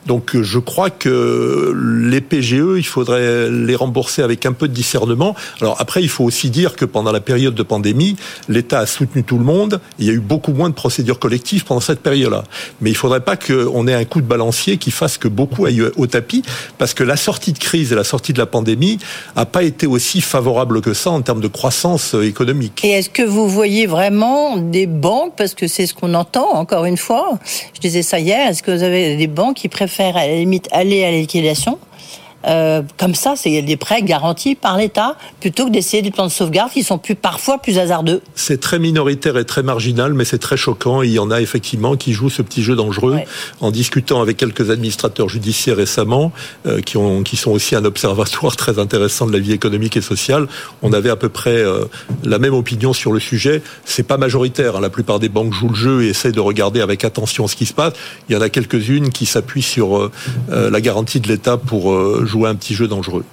[SPEAKER 13] Donc je crois que les PGE, il faudrait les rembourser avec un peu de discernement. Alors après, il faut aussi dire que pendant la période de pandémie, l'État a soutenu tout le monde. Il y a eu beaucoup moins de procédures collectives pendant cette période-là. Mais il ne faudrait pas qu'on ait un coup de balancier qui fasse que beaucoup aillent au tapis, parce que la sortie de crise et la sortie de la pandémie n'a pas été aussi favorable que ça en termes de croissance économique.
[SPEAKER 6] Et est-ce que vous voyez vraiment des banques, parce que c'est ce qu'on entend encore une fois, je disais ça hier, est-ce que vous avez des banques qui préfèrent à la limite aller à la liquidation euh, comme ça, c'est des prêts garantis par l'État plutôt que d'essayer des plans de sauvegarde qui sont plus, parfois plus hasardeux.
[SPEAKER 13] C'est très minoritaire et très marginal, mais c'est très choquant. Il y en a effectivement qui jouent ce petit jeu dangereux. En discutant avec quelques administrateurs judiciaires récemment, euh, qui, ont, qui sont aussi un observatoire très intéressant de la vie économique et sociale, on avait à peu près euh, la même opinion sur le sujet. C'est pas majoritaire. Hein. La plupart des banques jouent le jeu et essaient de regarder avec attention ce qui se passe. Il y en a quelques-unes qui s'appuient sur la garantie de l'État pour jouer jouer un petit jeu dangereux.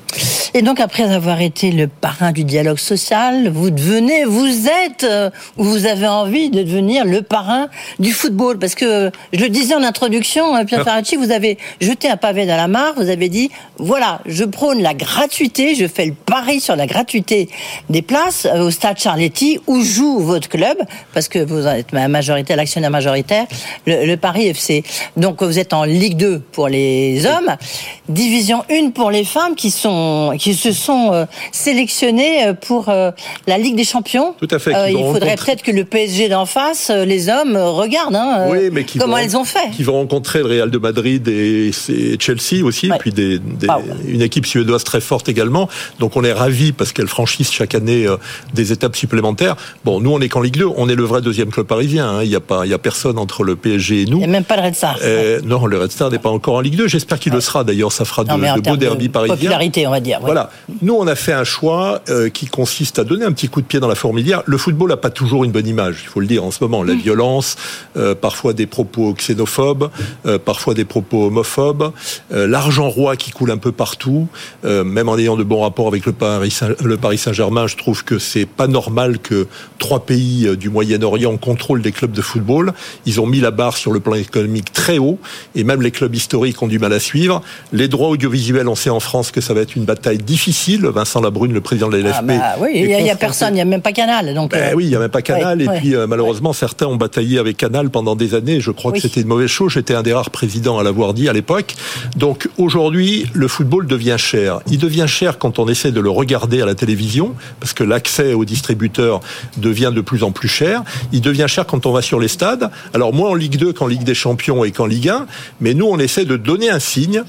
[SPEAKER 6] Et donc, après avoir été le parrain du dialogue social, vous devenez, vous êtes, euh, ou vous avez envie de devenir le parrain du football. Parce que, je le disais en introduction, euh, Pierre ah. Ferracci, vous avez jeté un pavé dans la mare, vous avez dit, voilà, je prône la gratuité, je fais le pari sur la gratuité des places euh, au stade Charletti, où joue votre club, parce que vous êtes ma majorité, l'actionnaire majoritaire, le, le Paris FC. Donc, vous êtes en Ligue 2 pour les hommes, Division 1 pour les femmes qui sont qui se sont euh, sélectionnées euh, pour euh, la Ligue des Champions.
[SPEAKER 13] Tout à fait.
[SPEAKER 6] il faudrait peut-être que le PSG d'en face, les hommes, regardent hein, mais comment elles ont fait.
[SPEAKER 13] Qui vont rencontrer le Real de Madrid et, Chelsea aussi, et puis des, une équipe suédoise très forte également. Donc on est ravis parce qu'elles franchissent chaque année des étapes supplémentaires. Bon, nous on est qu'en Ligue 2, on est le vrai deuxième club parisien. Hein. Il n'y a pas, il y a personne entre le PSG et nous. Il
[SPEAKER 6] n'y a même pas le Red Star.
[SPEAKER 13] non, le Red Star n'est pas encore en Ligue 2. J'espère qu'il le sera. D'ailleurs, ça fera de, de beaux derby parisiens.
[SPEAKER 6] Popularité, on va dire.
[SPEAKER 13] Voilà. Nous, on a fait un choix euh, qui consiste à donner un petit coup de pied dans la fourmilière. Le football n'a pas toujours une bonne image, il faut le dire en ce moment. La mm. violence, euh, parfois des propos xénophobes, euh, parfois des propos homophobes, l'argent roi qui coule un peu partout. même en ayant de bons rapports avec le Paris, Saint, germain je trouve que c'est pas normal que trois pays du Moyen-Orient contrôlent des clubs de football. Ils ont mis la barre sur le plan économique très haut, et même les clubs historiques ont du mal à suivre. Les droits audiovisuels, on sait en France que ça va être une bataille difficile. Vincent Labrune, le président de la LFP. Ah
[SPEAKER 6] bah oui, il n'y a, personne, il n'y a même pas Canal. Donc,
[SPEAKER 13] ben euh, Oui, il n'y a même pas Canal. et puis, euh, malheureusement, certains ont bataillé avec Canal pendant des années. Je crois que c'était une mauvaise chose. J'étais un des rares présidents à l'avoir dit à l'époque. Donc, aujourd'hui, le football devient cher. Il devient cher quand on essaie de le regarder à la télévision, parce que l'accès aux distributeurs devient de plus en plus cher. Il devient cher quand on va sur les stades. Alors, moins en Ligue 2 qu'en Ligue des Champions et qu'en Ligue 1. Mais nous, on essaie de donner un signe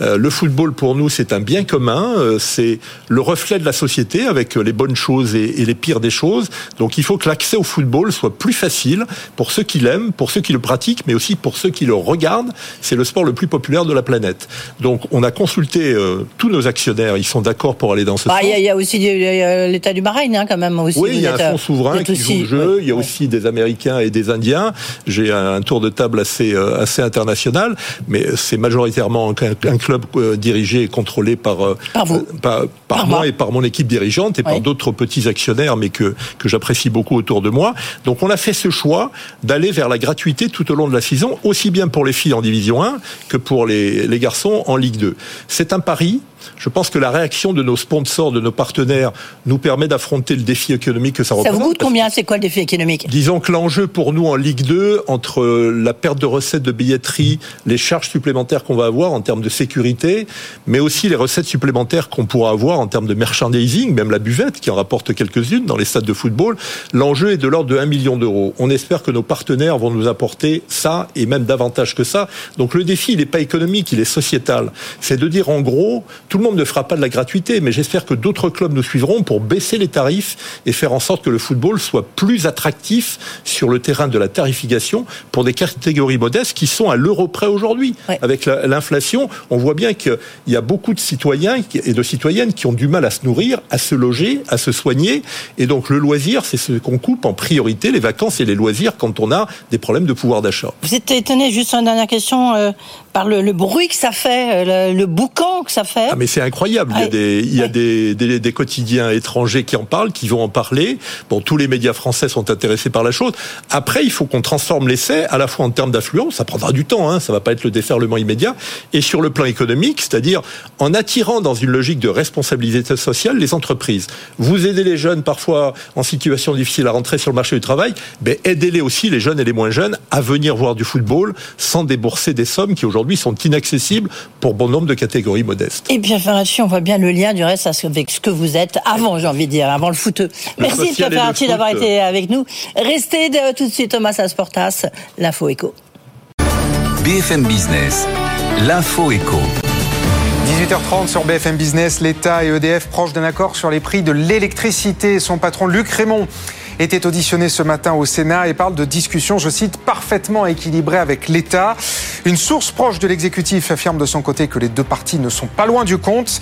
[SPEAKER 13] euh, le football pour nous c'est un bien commun, euh, c'est le reflet de la société avec les bonnes choses et, les pires des choses. Donc il faut que l'accès au football soit plus facile pour ceux qui l'aiment, pour ceux qui le pratiquent, mais aussi pour ceux qui le regardent. C'est le sport le plus populaire de la planète. Donc on a consulté euh, tous nos actionnaires, ils sont d'accord pour aller dans ce
[SPEAKER 6] bah,
[SPEAKER 13] sens.
[SPEAKER 6] Il y, a aussi l'État du Bahreïn hein, quand même aussi.
[SPEAKER 13] Oui, il y a un fonds souverain qui joue le jeu. il y a aussi des Américains et des Indiens. J'ai un tour de table assez assez international, mais c'est majoritairement un, club euh, dirigé et contrôlé par, euh,
[SPEAKER 6] par,
[SPEAKER 13] par, moi et par mon équipe dirigeante et par d'autres petits actionnaires, mais que, que j'apprécie beaucoup autour de moi. Donc on a fait ce choix d'aller vers la gratuité tout au long de la saison, aussi bien pour les filles en Division 1 que pour les, les garçons en Ligue 2. C'est un pari je pense que la réaction de nos sponsors, de nos partenaires, nous permet d'affronter le défi économique que ça, représente.
[SPEAKER 6] Ça vous coûte combien? C'est quoi le défi économique?
[SPEAKER 13] Disons que l'enjeu pour nous en Ligue 2, entre la perte de recettes de billetterie, les charges supplémentaires qu'on va avoir en termes de sécurité, mais aussi les recettes supplémentaires qu'on pourra avoir en termes de merchandising, même la buvette qui en rapporte quelques-unes dans les stades de football, l'enjeu est de l'ordre de 1 million d'euros. On espère que nos partenaires vont nous apporter ça et même davantage que ça. Donc le défi, il n'est pas économique, il est sociétal. C'est de dire en gros, tout le monde ne fera pas de la gratuité, mais j'espère que d'autres clubs nous suivront pour baisser les tarifs et faire en sorte que le football soit plus attractif sur le terrain de la tarification pour des catégories modestes qui sont à l'euro près aujourd'hui. Avec l'inflation, on voit bien qu'il y a beaucoup de citoyens et de citoyennes qui ont du mal à se nourrir, à se loger, à se soigner. Et donc le loisir, c'est ce qu'on coupe en priorité, les vacances et les loisirs quand on a des problèmes de pouvoir d'achat.
[SPEAKER 6] Vous êtes étonné, juste une dernière question, euh, par le, bruit que ça fait, euh, le, boucan que ça fait.
[SPEAKER 13] Ah mais c'est incroyable. Il y a, des, il y a des, des, des, quotidiens étrangers qui en parlent, qui vont en parler. Bon, tous les médias français sont intéressés par la chose. Après, il faut qu'on transforme l'essai à la fois en termes d'affluence, ça prendra du temps, hein, ça va pas être le déferlement immédiat, et sur le plan économique, c'est-à-dire en attirant dans une logique de responsabilité sociale les entreprises. Vous aidez les jeunes parfois en situation difficile à rentrer sur le marché du travail, mais aidez-les aussi les jeunes et les moins jeunes à venir voir du football sans débourser des sommes qui aujourd'hui sont inaccessibles pour bon nombre de catégories modestes.
[SPEAKER 6] Et bien, Ferracci, on voit bien le lien du reste avec ce que vous êtes avant, j'ai envie de dire, avant le footeux. Merci, Pierre Ferracci, d'avoir été avec nous. Restez tout de suite, Thomas Asportas, l'info éco.
[SPEAKER 1] BFM Business, l'info éco.
[SPEAKER 5] 18h30 sur BFM Business, l'État et EDF proches d'un accord sur les prix de l'électricité. Son patron Luc Raymond était auditionné ce matin au Sénat et parle de discussions, je cite, parfaitement équilibrées avec l'État. Une source proche de l'exécutif affirme de son côté que les deux parties ne sont pas loin du compte.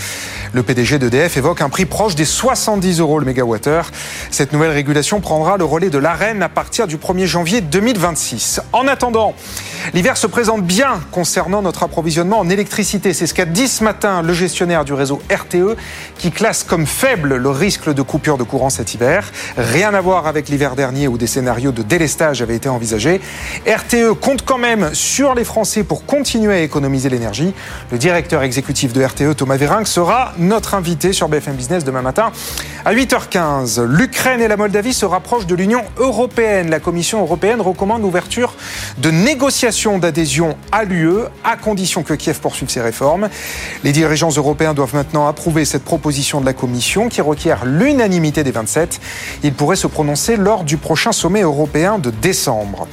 [SPEAKER 5] Le PDG d'EDF évoque un prix proche des 70 euros le mégawattheure. Cette nouvelle régulation prendra le relais de l'AREN à partir du 1er janvier 2026. En attendant, l'hiver se présente bien concernant notre approvisionnement en électricité. C'est ce qu'a dit ce matin le gestionnaire du réseau RTE qui classe comme faible le risque de coupure de courant cet hiver. Rien à voir avec l'hiver dernier où des scénarios de délestage avaient été envisagés. RTE compte quand même sur les Français pour continuer à économiser l'énergie. Le directeur exécutif de RTE, Thomas Vérinck, sera notre invité sur BFM Business demain matin à 8h15. L'Ukraine et la Moldavie se rapprochent de l'Union européenne. La Commission européenne recommande l'ouverture de négociations d'adhésion à l'UE à condition que Kiev poursuive ses réformes. Les dirigeants européens doivent maintenant approuver cette proposition de la Commission qui requiert l'unanimité des 27. Il pourrait se prononcer lors du prochain sommet européen de décembre.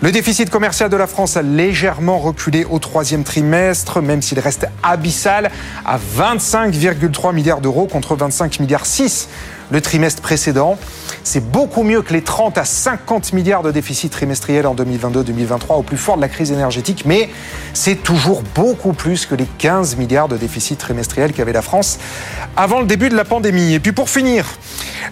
[SPEAKER 5] Le déficit commercial de la France a légèrement reculé au troisième trimestre, même s'il reste abyssal à 25,3 milliards d'euros contre 25 milliards 6 le trimestre précédent. C'est beaucoup mieux que les 30 à 50 milliards de déficit trimestriel en 2022-2023 au plus fort de la crise énergétique, mais c'est toujours beaucoup plus que les 15 milliards de déficit trimestriel qu'avait la France avant le début de la pandémie. Et puis pour finir,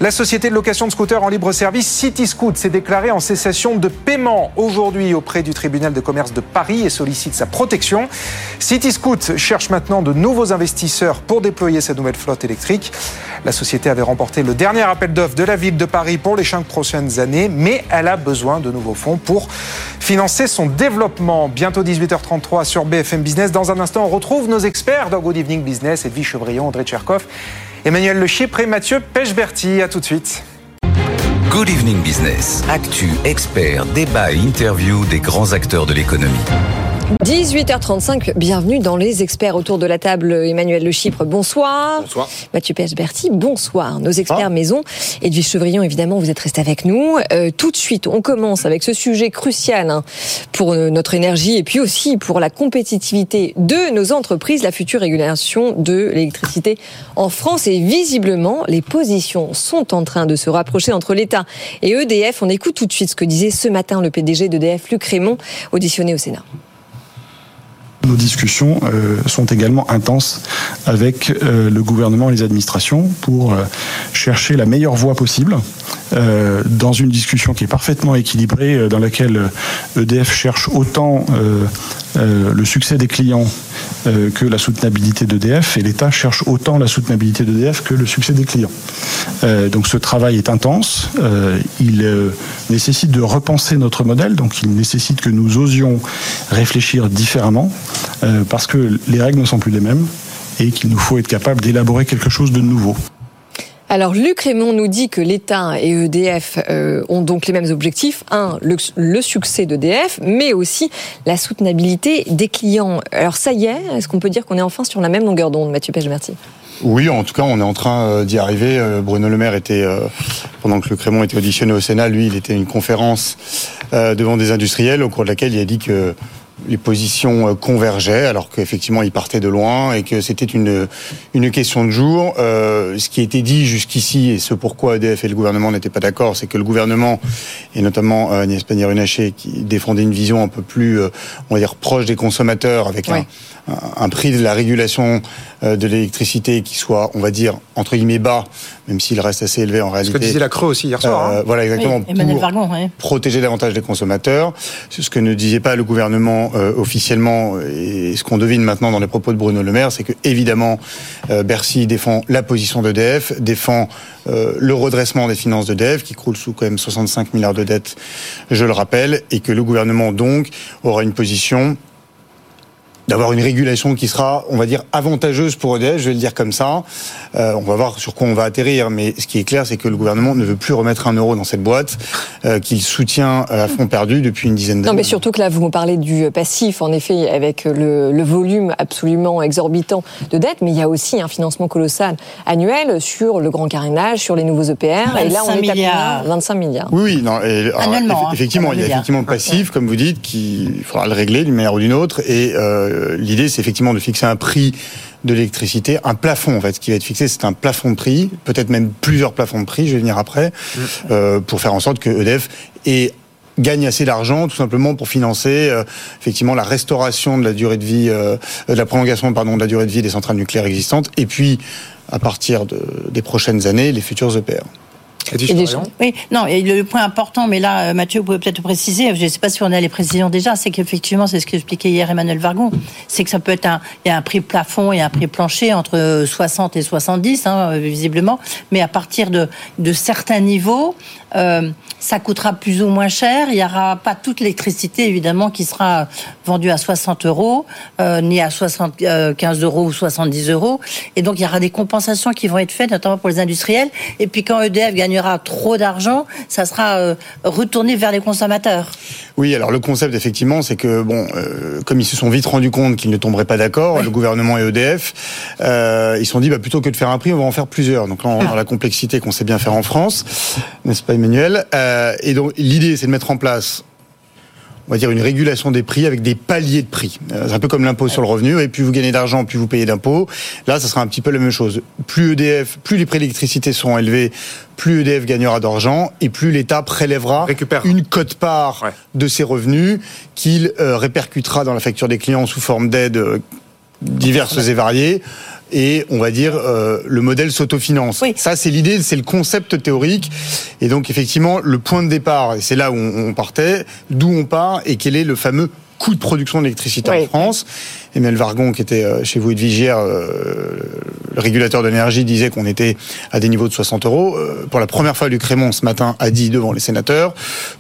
[SPEAKER 5] la société de location de scooters en libre service CityScoot s'est déclarée en cessation de paiement aujourd'hui auprès du tribunal de commerce de Paris et sollicite sa protection. CityScoot cherche maintenant de nouveaux investisseurs pour déployer sa nouvelle flotte électrique. La société avait remporté le dernier appel d'offres de la ville de Paris pour les cinq prochaines années, mais elle a besoin de nouveaux fonds pour financer son développement. Bientôt 18h33 sur BFM Business. Dans un instant, on retrouve nos experts dans Good Evening Business, Edwige Chevrillon, André Tcherkov, Emmanuel Le Chypre et Mathieu Pechberti. À tout de suite.
[SPEAKER 1] Good Evening Business. Actu, experts, débat et interview des grands acteurs de l'économie.
[SPEAKER 7] 18h35, bienvenue dans les experts autour de la table. Emmanuel Le Chypre, bonsoir.
[SPEAKER 14] Bonsoir.
[SPEAKER 7] Mathieu Berti, bonsoir. Nos experts maison. Edwige Chevrillon, évidemment, vous êtes resté avec nous. Euh, tout de suite, on commence avec ce sujet crucial hein, pour euh, notre énergie et puis aussi pour la compétitivité de nos entreprises, la future régulation de l'électricité en France. Et visiblement, les positions sont en train de se rapprocher entre l'État et EDF. On écoute tout de suite ce que disait ce matin le PDG d'EDF, Luc Raymond, auditionné au Sénat.
[SPEAKER 14] Nos discussions euh, sont également intenses avec euh, le gouvernement et les administrations pour euh, chercher la meilleure voie possible dans une discussion qui est parfaitement équilibrée, dans laquelle EDF e cherche autant le succès des clients que la soutenabilité d'EDF et l'État cherche autant la soutenabilité d'EDF que le succès des clients. donc ce travail est intense, il nécessite de repenser notre modèle, donc il nécessite que nous osions réfléchir différemment. Euh, parce que les règles ne sont plus les mêmes et qu'il nous faut être capable d'élaborer quelque chose de nouveau.
[SPEAKER 7] Alors Luc Raymond nous dit que l'État et EDF euh, ont donc les mêmes objectifs. Un, le, succès d'EDF, mais aussi la soutenabilité des clients. Alors ça y est, est-ce qu'on peut dire qu'on est enfin sur la même longueur d'onde, Mathieu Pechberti?
[SPEAKER 8] Oui, en tout cas, on est en train d'y arriver. Bruno Le Maire était, pendant que Luc Raymond était auditionné au Sénat, lui, il était à une conférence devant des industriels au cours de laquelle il a dit que les positions euh, convergeaient, alors qu'effectivement ils partaient de loin et que c'était une une question de jour. Euh, ce qui a été dit jusqu'ici et ce pourquoi EDF et le gouvernement n'étaient pas d'accord, c'est que le gouvernement et notamment euh, Agnès Pannier-Runacher qui défendait une vision un peu plus, euh, on va dire, proche des consommateurs, avec un, un, prix de la régulation de l'électricité qui soit, on va dire, entre guillemets bas, même s'il reste assez élevé en réalité.
[SPEAKER 5] Ce que disait la Creux aussi hier soir.
[SPEAKER 8] Hein. Voilà, exactement. pour protéger davantage les consommateurs. C'est ce que ne disait pas le gouvernement euh, officiellement et ce qu'on devine maintenant dans les propos de Bruno Le Maire, c'est que évidemment euh, Bercy défend la position d'EDF, défend euh, le redressement des finances d'EDF qui croule sous quand même 65 milliards de dettes, je le rappelle, et que le gouvernement donc aura une position d'avoir une régulation qui sera, on va dire, avantageuse pour EDF, je vais le dire comme ça. Euh, on va voir sur quoi on va atterrir, mais ce qui est clair, c'est que le gouvernement ne veut plus remettre un euro dans cette boîte, euh, qu'il soutient à fond perdu depuis une dizaine d'années.
[SPEAKER 7] Non, mais surtout que là, vous me parlez du passif, en effet, avec le, le, volume absolument exorbitant de dette, mais il y a aussi un financement colossal annuel sur le grand carénage, sur les nouveaux EPR, et là, on est
[SPEAKER 6] milliards.
[SPEAKER 7] à 25 milliards.
[SPEAKER 8] Oui, oui, non, et, alors,
[SPEAKER 6] Annuellement, hein,
[SPEAKER 8] effectivement, il y a effectivement le passif, comme vous dites, qu'il faudra le régler d'une manière ou d'une autre, et euh, l'idée, c'est effectivement de fixer un prix de l'électricité, un plafond en fait, ce qui va être fixé, c'est un plafond de prix, peut-être même plusieurs plafonds de prix, je vais venir après, euh, pour faire en sorte que EDF ait gagne assez d'argent tout simplement pour financer euh, effectivement la restauration de la durée de vie, euh, de la prolongation pardon de la durée de vie des centrales nucléaires existantes et puis à partir de, des prochaines années les futurs EPR.
[SPEAKER 6] Oui, non, et le point important, mais là, euh, Mathieu, vous pouvez peut-être préciser, je ne sais pas si on a les précisions déjà, c'est qu'effectivement, c'est ce qu'expliquait hier Emmanuel Vargon, c'est que ça peut être un, il y a un prix plafond et un prix plancher entre 60 et 70, hein, visiblement, mais à partir de, de certains niveaux, euh, ça coûtera plus ou moins cher. Il n'y aura pas toute l'électricité, évidemment, qui sera vendue à 60 euros, euh, ni à 75 euros ou 70 euros. Et donc, il y aura des compensations qui vont être faites, notamment pour les industriels. Et puis, quand EDF gagnera trop d'argent, ça sera euh, retourné vers les consommateurs.
[SPEAKER 8] Oui, alors le concept, effectivement, c'est que, bon, euh, comme ils se sont vite rendus compte qu'ils ne tomberaient pas d'accord, le gouvernement et EDF, euh, ils se sont dit, bah, plutôt que de faire un prix, on va en faire plusieurs. Donc là, on a la complexité qu'on sait bien faire en France, n'est-ce pas, Emmanuel euh, Et donc, l'idée, c'est de mettre en place on va dire une régulation des prix avec des paliers de prix. Euh, C'est un peu comme l'impôt sur le revenu, et plus vous gagnez d'argent, plus vous payez d'impôts. Là, ça sera un petit peu la même chose. Plus EDF, plus les prix d'électricité seront élevés, plus EDF gagnera d'argent, et plus l'État prélèvera une cote-part de ses revenus qu'il euh, répercutera dans la facture des clients sous forme d'aides diverses et variées. Et on va dire euh, le modèle s'autofinance. Ça, c'est l'idée, c'est le concept théorique. Et donc effectivement, le point de départ, et c'est là où on, on partait, d'où on part et quel est le fameux coût de production d'électricité en France. Emmanuel Vargon, qui était euh, chez vous et de Vigière, euh, le régulateur de l'énergie, disait qu'on était à des niveaux de 60 euros. Euh, Pour la première fois, Luc Raymond, ce matin, a dit devant les sénateurs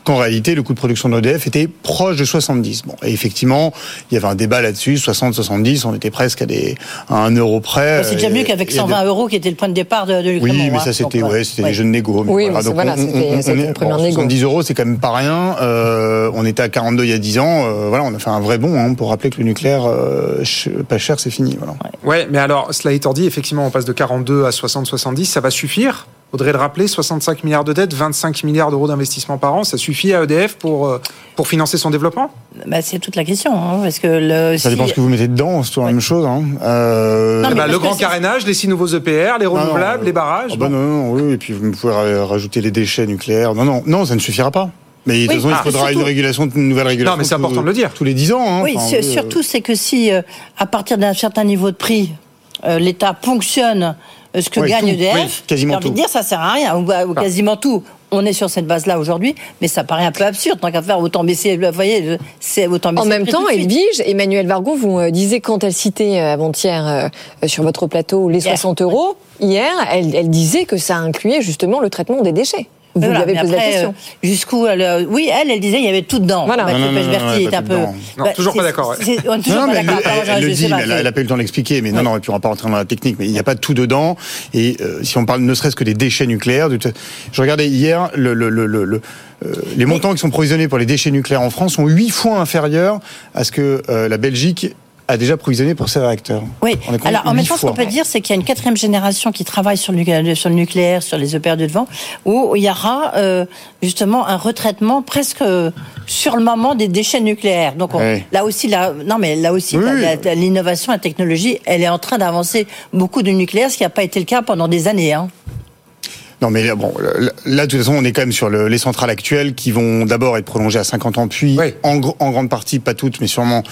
[SPEAKER 8] qu'en réalité, le coût de production de l'EDF était proche de 70. Bon, et effectivement, il y avait un débat là-dessus, 60-70, on était presque à, des, à un euro près.
[SPEAKER 6] C'est déjà mieux qu'avec
[SPEAKER 8] et- et
[SPEAKER 6] 120 euros qui était le point de départ de, de Luc
[SPEAKER 8] oui,
[SPEAKER 6] Raymond,
[SPEAKER 8] mais
[SPEAKER 6] hein.
[SPEAKER 8] ça c'était ouais, c'était
[SPEAKER 6] ouais.
[SPEAKER 8] des jeunes négo.
[SPEAKER 6] Oui, mais c'est-
[SPEAKER 8] Donc,
[SPEAKER 6] voilà,
[SPEAKER 8] on-
[SPEAKER 6] c'était-
[SPEAKER 8] on- on est-
[SPEAKER 6] une première
[SPEAKER 8] bon,
[SPEAKER 6] négo.
[SPEAKER 8] 70 euros, c'est quand même pas rien. Euh, on était à 42 il y a 10 ans. euh, voilà, on a fait un vrai bond hein, pour rappeler que le nucléaire euh, pas cher, c'est fini. Voilà.
[SPEAKER 5] Ouais, mais alors, cela étant dit, effectivement, on passe de 42 à 60-70, ça va suffire? Faudrait le rappeler, 65 milliards de dettes, 25 milliards d'euros d'investissement par an, ça suffit à EDF pour, euh, pour financer son développement?
[SPEAKER 6] Bah, c'est toute la question, hein, parce que le,
[SPEAKER 8] Ça
[SPEAKER 6] si-
[SPEAKER 8] dépend ce que vous mettez dedans, c'est toujours la même chose. Hein. Euh,
[SPEAKER 6] Non,
[SPEAKER 5] Eh ben, Le grand carénage, les six nouveaux EPR, les
[SPEAKER 8] Non, non,
[SPEAKER 5] renouvelables,
[SPEAKER 8] euh,
[SPEAKER 5] les barrages.
[SPEAKER 8] ah bah non, non, oui, et puis vous pouvez ra- rajouter les déchets nucléaires. Non, non, non, ça ne suffira pas. Mais de toute façon, il
[SPEAKER 6] ah,
[SPEAKER 8] faudra
[SPEAKER 6] surtout-
[SPEAKER 8] une régulation, une nouvelle régulation.
[SPEAKER 5] Non, mais c'est important de le dire.
[SPEAKER 8] Tous les 10 ans. Hein.
[SPEAKER 6] Oui,
[SPEAKER 8] Enfin, euh,
[SPEAKER 6] surtout, c'est que si, euh, à partir d'un certain niveau de prix, euh, l'État ponctionne ce que
[SPEAKER 8] Oui,
[SPEAKER 6] gagne
[SPEAKER 8] tout.
[SPEAKER 6] EDF,
[SPEAKER 8] Oui, quasiment
[SPEAKER 6] j'ai envie de
[SPEAKER 8] tout.
[SPEAKER 6] dire, ça sert à rien, ou, ou quasiment tout. On est sur cette base-là aujourd'hui, mais ça paraît un peu absurde. Tant qu'à faire, autant baisser, vous voyez, c'est autant baisser
[SPEAKER 7] En même temps,
[SPEAKER 6] de.
[SPEAKER 7] Edwige, Emmanuel Vargon, vous euh, disiez quand elle citait avant-hier euh, sur votre plateau les 60 euros, hier, elle, elle disait que ça incluait justement le traitement des déchets. Vous lui
[SPEAKER 6] Voilà,
[SPEAKER 7] avez
[SPEAKER 6] mais
[SPEAKER 7] posé la
[SPEAKER 6] après,
[SPEAKER 7] question.
[SPEAKER 6] euh, Jusqu'où elle, euh, Oui, elle, elle disait il y avait tout dedans.
[SPEAKER 7] Voilà.
[SPEAKER 6] Mathieu
[SPEAKER 8] Non, non, non,
[SPEAKER 6] Pechberti est
[SPEAKER 8] pas
[SPEAKER 6] un
[SPEAKER 8] tout
[SPEAKER 6] peu.
[SPEAKER 8] dedans.
[SPEAKER 5] Non,
[SPEAKER 6] Bah,
[SPEAKER 5] toujours pas d'accord,
[SPEAKER 6] On est toujours
[SPEAKER 8] Non,
[SPEAKER 6] pas d'accord.
[SPEAKER 8] elle- le dit,
[SPEAKER 6] pas,
[SPEAKER 8] mais elle,
[SPEAKER 6] c'est-
[SPEAKER 8] elle a pas eu le temps d'expliquer. Mais non, non, et puis on va pas rentrer dans la technique. Mais il n'y a pas tout dedans. Et euh, si on parle ne serait-ce que des déchets nucléaires, je regardais hier le, le, le, le- le- euh, les montants qui sont provisionnés pour les déchets nucléaires en France sont huit fois inférieurs à ce que euh, la Belgique a déjà provisionné pour ses réacteurs.
[SPEAKER 6] Oui. Alors, en même temps, ce qu'on peut dire, c'est qu'il y a une quatrième génération qui travaille sur le, nucléaire- sur le nucléaire, sur les EPR de devant, où il y aura euh, justement un retraitement presque euh, sur le moment des déchets nucléaires. Donc, on- là aussi, là, non, mais là aussi,
[SPEAKER 8] Oui,
[SPEAKER 6] l'innovation, la technologie, elle est en train d'avancer beaucoup de nucléaire, ce qui n'a pas été le cas pendant des années. Hein.
[SPEAKER 8] Non, mais là, bon, là, de toute façon, on est quand même sur le- les centrales actuelles qui vont d'abord être prolongées à 50 ans, puis en, gr- en grande partie, pas toutes, mais sûrement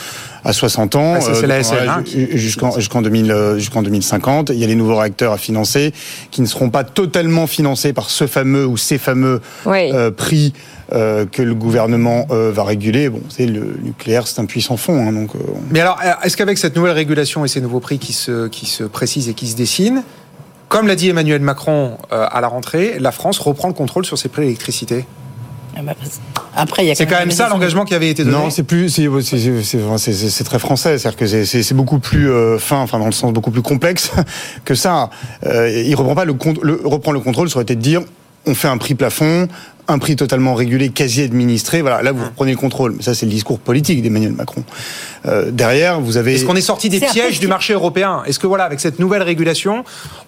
[SPEAKER 8] à 60 ans.
[SPEAKER 5] Ah, ça, c'est la
[SPEAKER 8] donc,
[SPEAKER 5] SN,
[SPEAKER 8] jusqu'en jusqu'en 2000, euh, jusqu'en 2050. Il y a les nouveaux réacteurs à financer qui ne seront pas totalement financés par ce fameux ou ces fameux euh, prix euh, que le gouvernement euh, va réguler. Bon, c'est le nucléaire, c'est un puissant fond, hein, donc. euh,
[SPEAKER 5] Mais alors, est-ce qu'avec cette nouvelle régulation et ces nouveaux prix qui se, qui se précisent et qui se dessinent, comme l'a dit Emmanuel Macron euh, à la rentrée, la France reprend le contrôle sur ses prix d'électricité
[SPEAKER 6] Après, il y a
[SPEAKER 5] C'est quand même ça l'engagement qui avait été donné.
[SPEAKER 8] Non, c'est plus, c'est très français, c'est-à-dire que c'est- beaucoup plus euh, fin, enfin dans le sens beaucoup plus complexe que ça. Euh, il reprend pas le reprend le contrôle, ça aurait été de dire on fait un prix plafond, un prix totalement régulé, quasi administré. Voilà, là vous reprenez le contrôle. Mais ça c'est le discours politique d'Emmanuel Macron. Euh, derrière, vous avez.
[SPEAKER 5] Est-ce qu'on est sorti des pièges du marché européen? Est-ce que voilà, avec cette nouvelle régulation,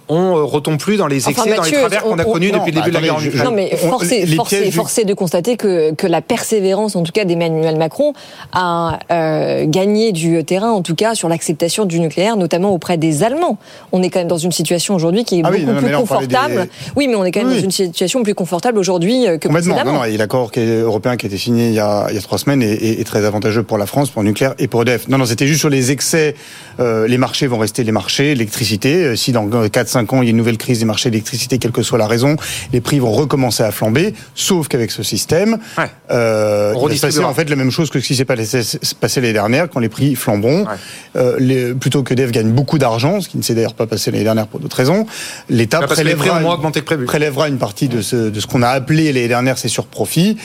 [SPEAKER 5] on euh, retombe plus dans les excès,
[SPEAKER 7] Enfin,
[SPEAKER 5] dans les travers qu'on a
[SPEAKER 7] on-
[SPEAKER 5] connus
[SPEAKER 7] on-
[SPEAKER 5] depuis le début de la guerre en Ukraine?
[SPEAKER 7] Non, mais
[SPEAKER 8] on-
[SPEAKER 7] forcé,
[SPEAKER 8] les
[SPEAKER 7] forcé, forcé de constater que, que la persévérance, en tout cas d'Emmanuel Macron, a euh, gagné du terrain, en tout cas sur l'acceptation du nucléaire, notamment auprès des Allemands. On est quand même dans une situation aujourd'hui qui est
[SPEAKER 8] Ah oui,
[SPEAKER 7] beaucoup
[SPEAKER 8] non,
[SPEAKER 7] plus
[SPEAKER 8] là,
[SPEAKER 7] confortable.
[SPEAKER 8] des-
[SPEAKER 7] Oui, mais on est quand même
[SPEAKER 8] Oui.
[SPEAKER 7] dans une situation plus confortable aujourd'hui euh, que
[SPEAKER 8] Complètement. Non, non, et l'accord européen qui a été signé il y a, il y a trois semaines est, est- est très avantageux pour la France, pour le nucléaire et pour EDF. Non, non, c'était juste sur les excès. Euh, les marchés vont rester les marchés, l'électricité. Euh, Si dans 4-5 ans il y a une nouvelle crise des marchés d'électricité, quelle que soit la raison, les prix vont recommencer à flamber. Sauf qu'avec ce système, euh, il va se passer en fait la même chose que ce qui s'est passé, passé l'année dernière quand les prix flamberont. Euh, les- plutôt que EDF gagne beaucoup d'argent, ce qui ne s'est d'ailleurs pas passé l'année dernière pour d'autres raisons, l'État
[SPEAKER 5] les
[SPEAKER 8] prélèvera
[SPEAKER 5] ont moins augmenté que prévu.
[SPEAKER 8] prélèvera une partie de ce, de ce qu'on a appelé l'année dernière ses surprofits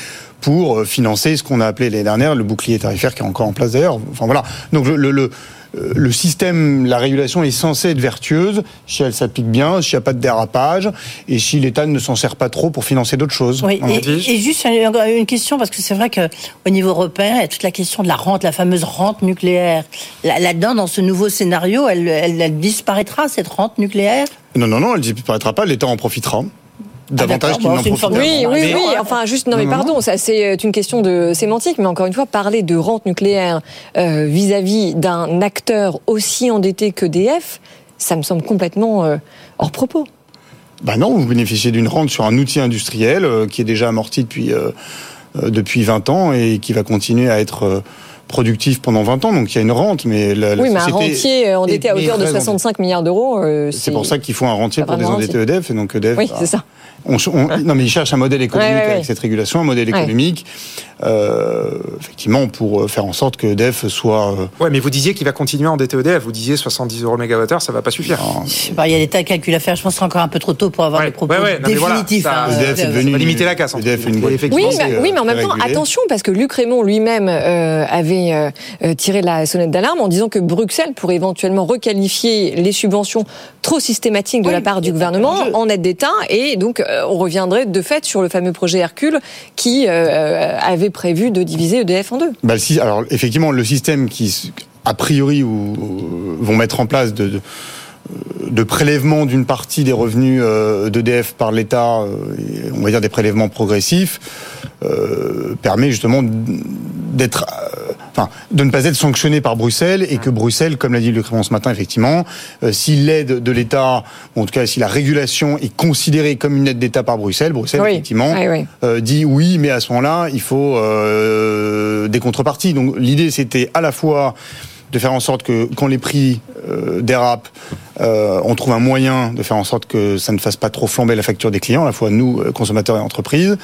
[SPEAKER 8] pour euh, financer ce qu'on a appelé l'année dernière le bouclier tarifaire qui est encore en place d'ailleurs. Enfin voilà. Donc le, le, le, euh, le système, la régulation est censée être vertueuse si elle s'applique bien, s'il n'y a pas de dérapage et si l'État ne s'en sert pas trop pour financer d'autres choses.
[SPEAKER 6] Oui, et, et juste une une question, parce que c'est vrai qu'au niveau européen, il y a toute la question de la rente, la fameuse rente nucléaire. Là- Là-dedans, dans ce nouveau scénario, elle, elle- elle disparaîtra, cette rente nucléaire?
[SPEAKER 8] Non, non, non, elle ne disparaîtra pas, l'État en profitera. Davantage
[SPEAKER 6] Bon,
[SPEAKER 8] n'en
[SPEAKER 7] Oui, oui,
[SPEAKER 6] Mais-
[SPEAKER 7] oui. Enfin, juste, non, mais pardon, ça c'est une question de sémantique, mais encore une fois, parler de rente nucléaire euh, vis-à-vis d'un acteur aussi endetté que DF, ça me semble complètement euh, hors propos.
[SPEAKER 8] Bah non, vous bénéficiez d'une rente sur un outil industriel euh, qui est déjà amorti depuis, euh, euh, depuis 20 ans et qui va continuer à être euh, productif pendant 20 ans. Donc il y a une rente, mais la, la
[SPEAKER 7] oui, mais un
[SPEAKER 8] société
[SPEAKER 7] rentier euh, endetté à hauteur de
[SPEAKER 8] est très
[SPEAKER 7] 65 milliards d'euros, euh,
[SPEAKER 8] C'est pour ça qu'il faut un rentier pour désendetter EDF. Et donc EDF,
[SPEAKER 7] Oui, c'est ça.
[SPEAKER 8] On- on- non, mais ils cherchent un modèle économique
[SPEAKER 7] Ouais, ouais,
[SPEAKER 8] avec
[SPEAKER 7] ouais.
[SPEAKER 8] cette régulation, un modèle
[SPEAKER 7] Ouais.
[SPEAKER 8] économique, euh, effectivement, pour faire en sorte que EDF soit. euh,
[SPEAKER 5] Ouais, mais vous disiez qu'il va continuer à endetter EDF. Vous disiez 70 euros mégawattheure, ça va pas suffire.
[SPEAKER 6] Je sais pas, Il y a des tas de calculs à faire. Je pense que c'est encore un peu trop tôt pour avoir des propos
[SPEAKER 5] ouais, ouais, non, mais voilà,
[SPEAKER 6] définitifs.
[SPEAKER 5] ça-
[SPEAKER 6] hein.
[SPEAKER 8] EDF est devenu
[SPEAKER 5] limiter la casse,
[SPEAKER 8] EDF une boîte
[SPEAKER 7] Oui,
[SPEAKER 5] Effectivement,
[SPEAKER 7] mais,
[SPEAKER 8] c'est,
[SPEAKER 7] oui, mais en
[SPEAKER 8] euh,
[SPEAKER 7] même temps,
[SPEAKER 8] régulé.
[SPEAKER 7] attention, parce que Luc Raymond lui-même euh, avait tiré la sonnette d'alarme en disant que Bruxelles pourrait éventuellement requalifier les subventions trop systématiques de la part du gouvernement en aide d'État, et donc on reviendrait de fait sur le fameux projet Hercule qui euh, avait prévu de diviser EDF en deux.
[SPEAKER 8] Bah, sy- alors effectivement, le système qui, a priori, vont mettre en place de, de prélèvement d'une partie des revenus euh, d'EDF par l'État, euh, on va dire des prélèvements progressifs, euh, permet justement d'être, euh, enfin, de ne pas être sanctionné par Bruxelles et que Bruxelles, comme l'a dit Luc Raymond ce matin, effectivement, euh, si l'aide de l'État, ou en tout cas si la régulation est considérée comme une aide d'État par Bruxelles, Bruxelles
[SPEAKER 7] Oui.
[SPEAKER 8] effectivement
[SPEAKER 7] Oui, oui.
[SPEAKER 8] dit oui, mais à ce moment-là, il faut des contreparties. Donc l'idée, c'était à la fois de faire en sorte que quand les prix euh, dérapent, euh, on trouve un moyen de faire en sorte que ça ne fasse pas trop flamber la facture des clients, à la fois nous, euh, consommateurs et entreprises,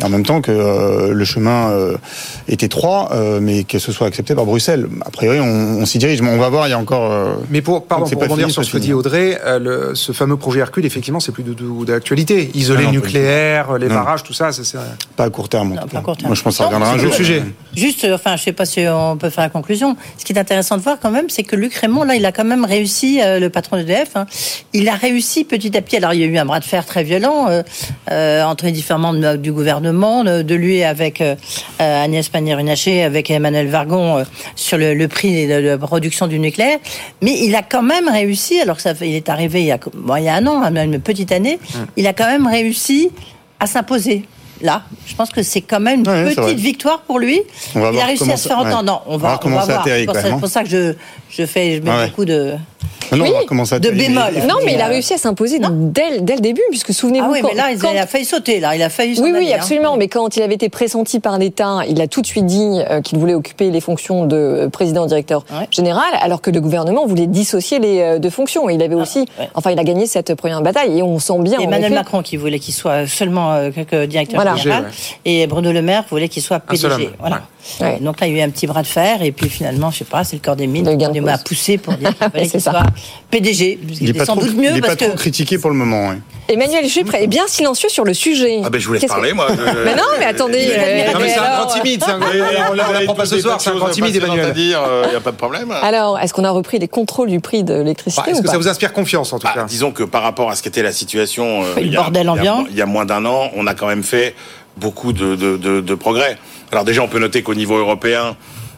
[SPEAKER 8] et en même temps que euh, le chemin euh, est étroit, euh, mais que ce soit accepté par Bruxelles. A priori, on, on s'y dirige, mais on va voir, il y a encore... euh,
[SPEAKER 5] Mais pour, pardon, pour rebondir
[SPEAKER 8] fini,
[SPEAKER 5] sur ce que dit Audrey, euh, le- ce fameux projet Hercule, effectivement, c'est plus de- de- d'actualité. Isoler
[SPEAKER 8] non,
[SPEAKER 5] le nucléaire, les
[SPEAKER 8] Non.
[SPEAKER 5] barrages, tout ça, ça, c'est.
[SPEAKER 8] Pas à court terme, en tout
[SPEAKER 6] pas
[SPEAKER 8] cas.
[SPEAKER 6] à court terme.
[SPEAKER 8] Moi, je pense que ça reviendra un jour.
[SPEAKER 5] sujet.
[SPEAKER 6] Juste, enfin, je sais pas si on peut faire la conclusion. Ce qui est intéressant de voir quand même, c'est que Luc Raymond, là, il a quand même réussi, euh, le patron d'EDF, hein, il a réussi petit à petit. Alors, il y a eu un bras de fer très violent euh, euh, entre les différents membres du gouvernement, de, lui avec Agnès Pannier-Runacher, avec Emmanuel Vargon sur le, le prix de la production du nucléaire. Mais il a quand même réussi, alors que ça fait, il est arrivé il y a, bon, il y a un an, une petite année, il a quand même réussi à s'imposer. Là, je pense que c'est quand même une
[SPEAKER 8] Ouais,
[SPEAKER 6] petite victoire pour lui.
[SPEAKER 8] On va
[SPEAKER 6] il a réussi à se faire
[SPEAKER 8] ouais.
[SPEAKER 6] entendre. Non, on
[SPEAKER 8] va
[SPEAKER 6] on va voir. C'est pour ça que je, je fais, je mets
[SPEAKER 8] Ouais.
[SPEAKER 6] beaucoup de.
[SPEAKER 8] Non, non,
[SPEAKER 7] Oui,
[SPEAKER 8] on va
[SPEAKER 6] de bémol.
[SPEAKER 8] Mais-
[SPEAKER 7] Non, mais il a réussi à s'imposer dès, dès le début, puisque souvenez-vous.
[SPEAKER 6] Ah oui,
[SPEAKER 7] quand-
[SPEAKER 6] mais là, il,
[SPEAKER 7] quand-
[SPEAKER 6] il a failli sauter. Là, il a failli.
[SPEAKER 7] Oui, oui,
[SPEAKER 6] hein.
[SPEAKER 7] absolument. Mais quand il avait été pressenti par l'État, il a tout de suite dit euh, qu'il voulait occuper les fonctions de euh, président-directeur
[SPEAKER 6] Ouais.
[SPEAKER 7] général, alors que le gouvernement voulait dissocier les euh, deux fonctions. Et il avait aussi,
[SPEAKER 6] ouais.
[SPEAKER 7] enfin, il a gagné cette première bataille. Et on sent bien.
[SPEAKER 6] Et Emmanuel
[SPEAKER 7] effet-
[SPEAKER 6] Macron qui voulait qu'il soit seulement euh, directeur
[SPEAKER 7] Voilà.
[SPEAKER 6] général,
[SPEAKER 5] Ouais.
[SPEAKER 6] et Bruno Le Maire voulait qu'il soit PDG. Voilà.
[SPEAKER 7] Ouais.
[SPEAKER 6] Donc là, il y a eu un petit bras de fer, et puis finalement, je sais pas, c'est le corps des mines. Des m'a poussé pour dire qu'il fallait
[SPEAKER 7] C'est
[SPEAKER 6] qu'il soit PDG.
[SPEAKER 8] Il n'est pas,
[SPEAKER 6] sans
[SPEAKER 8] trop,
[SPEAKER 6] doute mieux
[SPEAKER 8] il est
[SPEAKER 6] parce
[SPEAKER 8] pas trop
[SPEAKER 6] que
[SPEAKER 8] critiqué pour le moment. oui.
[SPEAKER 7] Emmanuel Chypre est bien silencieux sur le sujet.
[SPEAKER 15] Ah ben je vous laisse
[SPEAKER 7] Qu'est-ce que-
[SPEAKER 15] parler moi. Je-
[SPEAKER 7] Mais non, mais attendez. euh,
[SPEAKER 5] Non, mais c'est un grand timide. un On l'apprend pas ce soir, c'est un grand timide,
[SPEAKER 15] Il
[SPEAKER 5] Emmanuel.
[SPEAKER 15] dire, il n'y a pas de problème.
[SPEAKER 7] Alors, est-ce qu'on a repris les contrôles du prix de l'électricité
[SPEAKER 5] Bah, Est-ce
[SPEAKER 7] ou
[SPEAKER 5] que
[SPEAKER 7] pas
[SPEAKER 5] ça vous inspire confiance en tout
[SPEAKER 15] Bah,
[SPEAKER 5] cas?
[SPEAKER 15] disons que par rapport à ce qu'était la situation euh,
[SPEAKER 6] Le
[SPEAKER 15] il, y a,
[SPEAKER 6] bordel
[SPEAKER 15] il y a-
[SPEAKER 6] ambiant.
[SPEAKER 15] il y a moins d'un an, on a quand même fait beaucoup de, de- de- de progrès. Alors déjà, on peut noter qu'au niveau européen,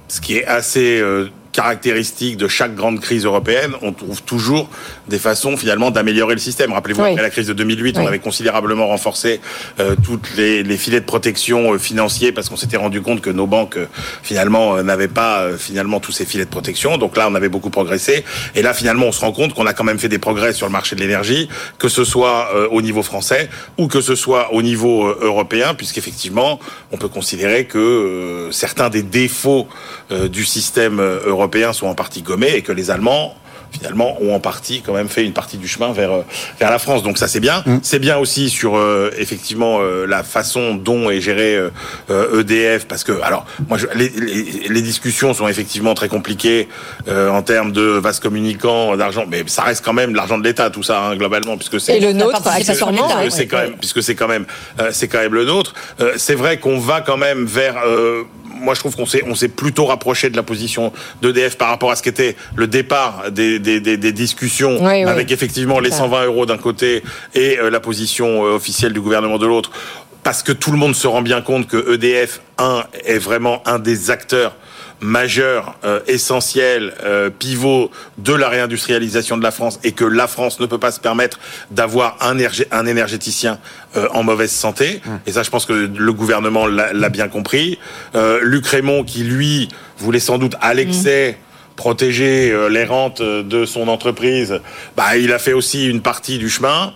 [SPEAKER 15] ce qui est assez euh, caractéristique de chaque grande crise européenne, on trouve toujours des façons finalement d'améliorer le système. Rappelez-vous,
[SPEAKER 7] Oui.
[SPEAKER 15] après la crise de 2008,
[SPEAKER 7] Oui.
[SPEAKER 15] on avait considérablement renforcé euh, toutes les, les filets de protection euh, financiers parce qu'on s'était rendu compte que nos banques euh, finalement euh, n'avaient pas euh, finalement tous ces filets de protection. Donc là, on avait beaucoup progressé. Et là, finalement, on se rend compte qu'on a quand même fait des progrès sur le marché de l'énergie, que ce soit euh, au niveau français ou que ce soit au niveau européen, puisqu'effectivement, on peut considérer que euh, certains des défauts euh, du système euh, sont en partie gommés et que les Allemands finalement ont en partie quand même fait une partie du chemin vers euh, vers la France. Donc ça c'est bien. C'est bien aussi sur euh, effectivement euh, la façon dont est géré euh, EDF parce que alors moi je, les, les, les discussions sont effectivement très compliquées euh, en termes de vases communicants d'argent, mais ça reste quand même de l'argent de l'État tout ça hein, globalement puisque c'est
[SPEAKER 7] Et le nôtre,
[SPEAKER 15] puisque-
[SPEAKER 7] accessoirement,
[SPEAKER 15] puisque
[SPEAKER 7] ouais.
[SPEAKER 15] c'est quand même puisque c'est quand même euh, c'est quand même le nôtre. Euh, c'est vrai qu'on va quand même vers euh, moi, je trouve qu'on s'est, on s'est plutôt rapproché de la position d'EDF par rapport à ce qu'était le départ des, des, des, des discussions
[SPEAKER 7] Oui, oui.
[SPEAKER 15] avec effectivement les
[SPEAKER 7] Ça.
[SPEAKER 15] 120 euros d'un côté et euh, la position euh, officielle du gouvernement de l'autre. Parce que tout le monde se rend bien compte que EDF, un, est vraiment un des acteurs majeurs, euh, essentiels, euh, pivot de la réindustrialisation de la France et que la France ne peut pas se permettre d'avoir un énergéticien euh, en mauvaise santé. Et ça, je pense que le gouvernement l'a bien compris. Euh, Luc Raymond, qui lui voulait sans doute à l'excès protéger euh, les rentes de son entreprise, bah, il a fait aussi une partie du chemin.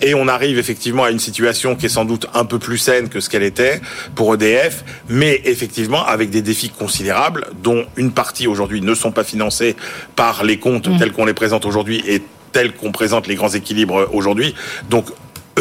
[SPEAKER 15] Et on arrive effectivement à une situation qui est sans doute un peu plus saine que ce qu'elle était pour EDF, mais effectivement avec des défis considérables, dont une partie aujourd'hui ne sont pas financés par les comptes tels qu'on les présente aujourd'hui et tels qu'on présente les grands équilibres aujourd'hui. Donc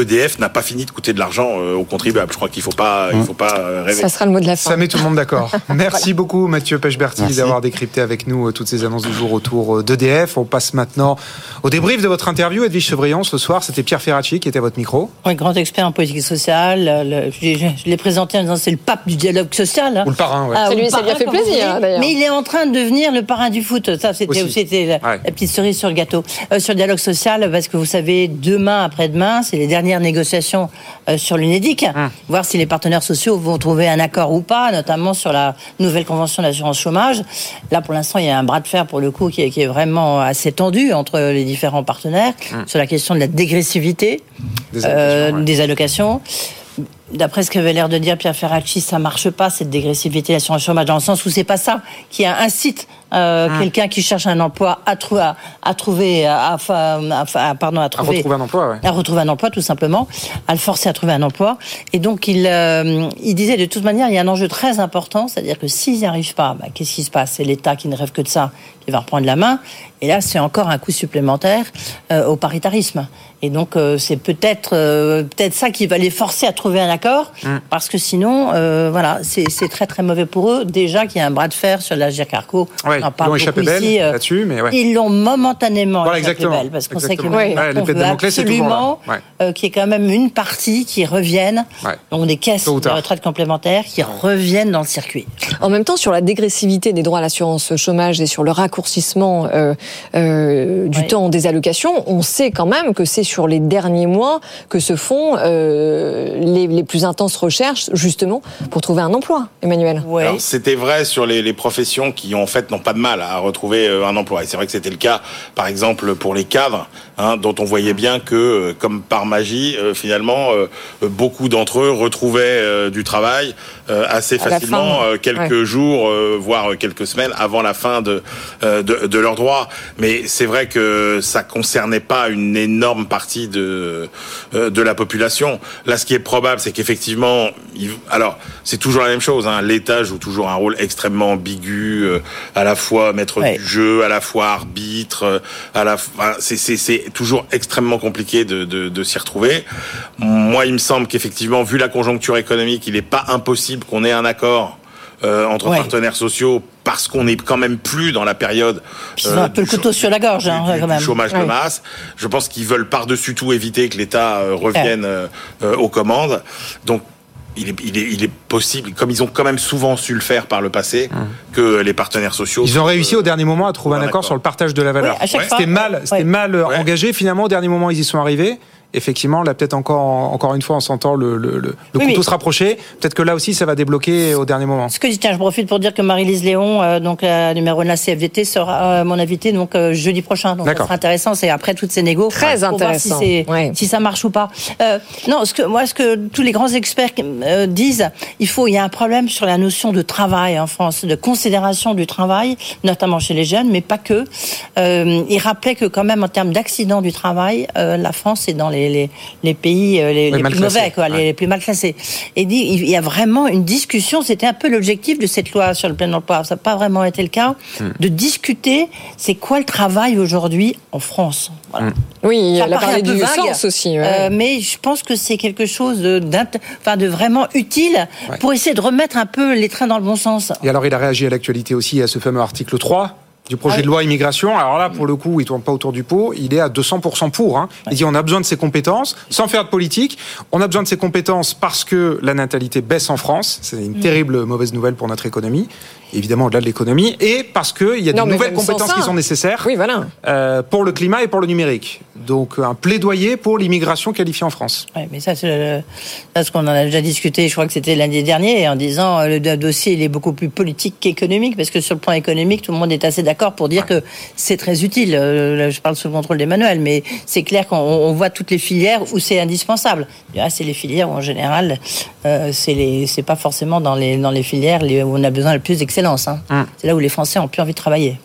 [SPEAKER 15] EDF n'a pas fini de coûter de l'argent euh, aux contribuables. Je crois qu'il faut pas, il faut pas euh, rêver.
[SPEAKER 7] Ça sera le mot de la fin.
[SPEAKER 5] Ça met tout le monde d'accord. Merci beaucoup Mathieu Pechberti d'avoir décrypté avec nous euh, toutes ces annonces du jour autour d'EDF. On passe maintenant au débrief de votre interview, Edwige Chevrillon. Ce soir, c'était Pierre Ferracci qui était à votre micro.
[SPEAKER 6] Oui, grand expert en politique sociale. le- je, je- je l'ai présenté en disant c'est le pape du dialogue social. hein.
[SPEAKER 5] Ou le parrain, ouais.
[SPEAKER 6] Ah,
[SPEAKER 7] lui- ça lui a fait plaisir, d'ailleurs.
[SPEAKER 6] Mais il est en train de devenir le parrain du foot. Ça, c'était la,
[SPEAKER 5] Ouais.
[SPEAKER 6] la petite cerise sur le gâteau. Euh, sur le dialogue social, parce que vous savez, demain après-demain, c'est les dernières négociations euh, sur l'UNEDIC.
[SPEAKER 5] Hum.
[SPEAKER 6] Voir si les partenaires sociaux vont trouver un accord ou pas, notamment sur la nouvelle convention d'assurance chômage. Là, pour l'instant, il y a un bras de fer, pour le coup, qui est, qui est vraiment assez tendu entre les différents partenaires sur la question de la dégressivité
[SPEAKER 5] Des
[SPEAKER 6] euh,
[SPEAKER 5] allocations, ouais.
[SPEAKER 6] des allocations. D'après ce qu'avait l'air de dire Pierre Ferracci, ça marche pas cette dégressivité de l'assurance chômage dans le sens où c'est pas ça qui incite euh,
[SPEAKER 5] Hum.
[SPEAKER 6] quelqu'un qui cherche un emploi à, trou- à, à trouver, à, à- à- à- pardon, à
[SPEAKER 5] À
[SPEAKER 6] trouver,
[SPEAKER 5] retrouver un emploi, ouais.
[SPEAKER 6] à retrouver un emploi tout simplement, à le forcer à trouver un emploi. Et donc il, euh, il disait de toute manière, il y a un enjeu très important, c'est-à-dire que s'ils n'y arrivent pas, bah, qu'est-ce qui se passe? C'est l'État qui ne rêve que de ça, qui va reprendre la main. Et là, c'est encore un coup supplémentaire euh, au paritarisme. Et donc euh, c'est peut-être euh, peut-être ça qui va les forcer à trouver un accord,
[SPEAKER 5] Hum.
[SPEAKER 6] parce que sinon, euh, voilà, c'est c'est très très mauvais pour eux. Déjà qu'il y a un bras de fer sur la Carco,
[SPEAKER 5] Ouais,
[SPEAKER 6] on en
[SPEAKER 5] ils
[SPEAKER 6] parle
[SPEAKER 5] l'ont échappé
[SPEAKER 6] beaucoup
[SPEAKER 5] belle
[SPEAKER 6] ici. euh,
[SPEAKER 5] là-dessus, mais ouais.
[SPEAKER 6] Ils l'ont momentanément
[SPEAKER 5] Voilà,
[SPEAKER 6] échappé
[SPEAKER 5] exactement.
[SPEAKER 6] belle, parce qu'on sait que
[SPEAKER 5] Ouais, de
[SPEAKER 6] veut absolument
[SPEAKER 5] Ouais.
[SPEAKER 6] euh, qu'il y ait quand même une partie qui revienne,
[SPEAKER 5] Ouais.
[SPEAKER 6] donc des caisses de retraite complémentaires qui reviennent dans le circuit.
[SPEAKER 7] En même temps, sur la dégressivité des droits à l'assurance chômage et sur le raccourcissement euh, euh, du temps des allocations, on sait quand même que c'est sur les derniers mois que se font euh, les, les plus intenses recherches, justement, pour trouver un emploi, Emmanuel.
[SPEAKER 6] Ouais.
[SPEAKER 15] C'était vrai sur les, les professions qui en fait n'ont pas de mal à retrouver euh, un emploi. Et c'est vrai que c'était le cas, par exemple, pour les cadres, hein, dont on voyait bien que, euh, comme par magie, euh, finalement, euh, beaucoup d'entre eux retrouvaient euh, du travail euh, assez facilement,
[SPEAKER 7] fin,
[SPEAKER 15] euh, quelques jours, euh, voire quelques semaines avant la fin de euh, de, de leurs droits. Mais c'est vrai que ça concernait pas une énorme partie de euh, de la population. Là, ce qui est probable, c'est qu'effectivement, alors c'est toujours la même chose. Hein, L'État joue toujours un rôle extrêmement ambigu, euh, à la fois maître
[SPEAKER 6] Ouais.
[SPEAKER 15] du jeu, à la fois arbitre, à la, enfin, c'est c'est toujours extrêmement compliqué de de, de s'y retrouver. Moi, il me semble qu'effectivement, vu la conjoncture économique, il n'est pas impossible qu'on ait un accord euh, entre
[SPEAKER 6] Ouais.
[SPEAKER 15] partenaires sociaux parce qu'on n'est quand même plus dans la période
[SPEAKER 6] ont un peu le couteau sur la gorge, hein,
[SPEAKER 15] du
[SPEAKER 6] quand même.
[SPEAKER 15] chômage de masse. Je pense qu'ils veulent par-dessus tout éviter que l'État euh, revienne euh, euh, aux commandes. Donc, il est, il, est, il est possible, comme ils ont quand même souvent su le faire par le passé, que les partenaires sociaux.
[SPEAKER 5] Ils ont réussi
[SPEAKER 15] euh,
[SPEAKER 5] au dernier moment à trouver un
[SPEAKER 15] un
[SPEAKER 5] accord
[SPEAKER 15] accord.
[SPEAKER 5] sur le partage de la valeur.
[SPEAKER 15] Oui,
[SPEAKER 5] C'était mal, c'était
[SPEAKER 15] Ouais.
[SPEAKER 5] mal euh, engagé. Finalement, au dernier moment, ils y sont arrivés. Effectivement, là, peut-être encore, encore une fois, en sentant le, le, le- le
[SPEAKER 6] Oui,
[SPEAKER 5] couteau se rapprocher. Peut-être que là aussi, ça va débloquer au dernier moment.
[SPEAKER 6] Ce que je tiens, je profite pour dire que Marie-Lise Léon, euh, donc la numéro 1 de la CFDT, sera euh, mon invitée donc euh, jeudi prochain. Donc ça
[SPEAKER 7] D'accord.
[SPEAKER 6] sera intéressant. C'est après toutes ces négos.
[SPEAKER 7] Très
[SPEAKER 6] pour voir
[SPEAKER 7] intéressant.
[SPEAKER 6] Si, c'est- si ça marche ou pas. Euh, non, ce que moi, ce que tous les grands experts euh, disent, il faut, il y a un problème sur la notion de travail en France, de considération du travail, notamment chez les jeunes, mais pas que. Euh, il rappelait que quand même en termes d'accidents du travail, euh, la France est dans les, les, les pays euh, les, plus
[SPEAKER 5] classés.
[SPEAKER 6] mauvais, quoi, les,
[SPEAKER 5] Ouais.
[SPEAKER 6] les plus mal classés. Et dit, il y a vraiment une discussion. C'était un peu l'objectif de cette loi sur le plein emploi. Ça n'a pas vraiment été le cas
[SPEAKER 7] Hmm.
[SPEAKER 6] de discuter. C'est quoi le travail aujourd'hui en France? Voilà.
[SPEAKER 7] Oui,
[SPEAKER 6] Ça
[SPEAKER 7] elle a parlé du
[SPEAKER 6] vague,
[SPEAKER 7] sens aussi. ouais.
[SPEAKER 6] euh, mais je pense que c'est quelque chose de, d'int- enfin, de vraiment utile pour essayer de remettre un peu les trains dans le bon sens.
[SPEAKER 5] Et alors, il a réagi à l'actualité aussi à ce fameux article 3 du projet
[SPEAKER 6] Ah
[SPEAKER 5] de loi immigration. Alors là, pour le coup, il tourne pas autour du pot. Il est à 200% pour. hein. Il dit on a besoin de ces compétences, sans faire de politique. On a besoin de ces compétences parce que la natalité baisse en France. C'est une
[SPEAKER 7] Mm.
[SPEAKER 5] terrible mauvaise nouvelle pour notre économie. Évidemment, au-delà de l'économie. Et parce qu'il y a
[SPEAKER 7] Non,
[SPEAKER 5] de nouvelles compétences
[SPEAKER 7] ça.
[SPEAKER 5] qui sont nécessaires
[SPEAKER 7] Oui, voilà.
[SPEAKER 5] euh, pour le climat et pour le numérique. Donc, un plaidoyer pour l'immigration qualifiée en France.
[SPEAKER 6] Ouais, mais ça, c'est ça, ce qu'on en a déjà discuté, je crois que c'était l'année dernière, en disant euh, le do- dossier il est beaucoup plus politique qu'économique, parce que sur le plan économique, tout le monde est assez d'accord pour dire que c'est très utile. Euh, là, je parle sous le contrôle d'Emmanuel, mais c'est clair qu'on on voit toutes les filières où c'est indispensable. Là, c'est les filières où en général, euh, c'est pas forcément dans les dans les filières les- où on a besoin le plus d'excellence. hein.
[SPEAKER 5] Hum.
[SPEAKER 6] C'est là où les Français ont plus envie de travailler.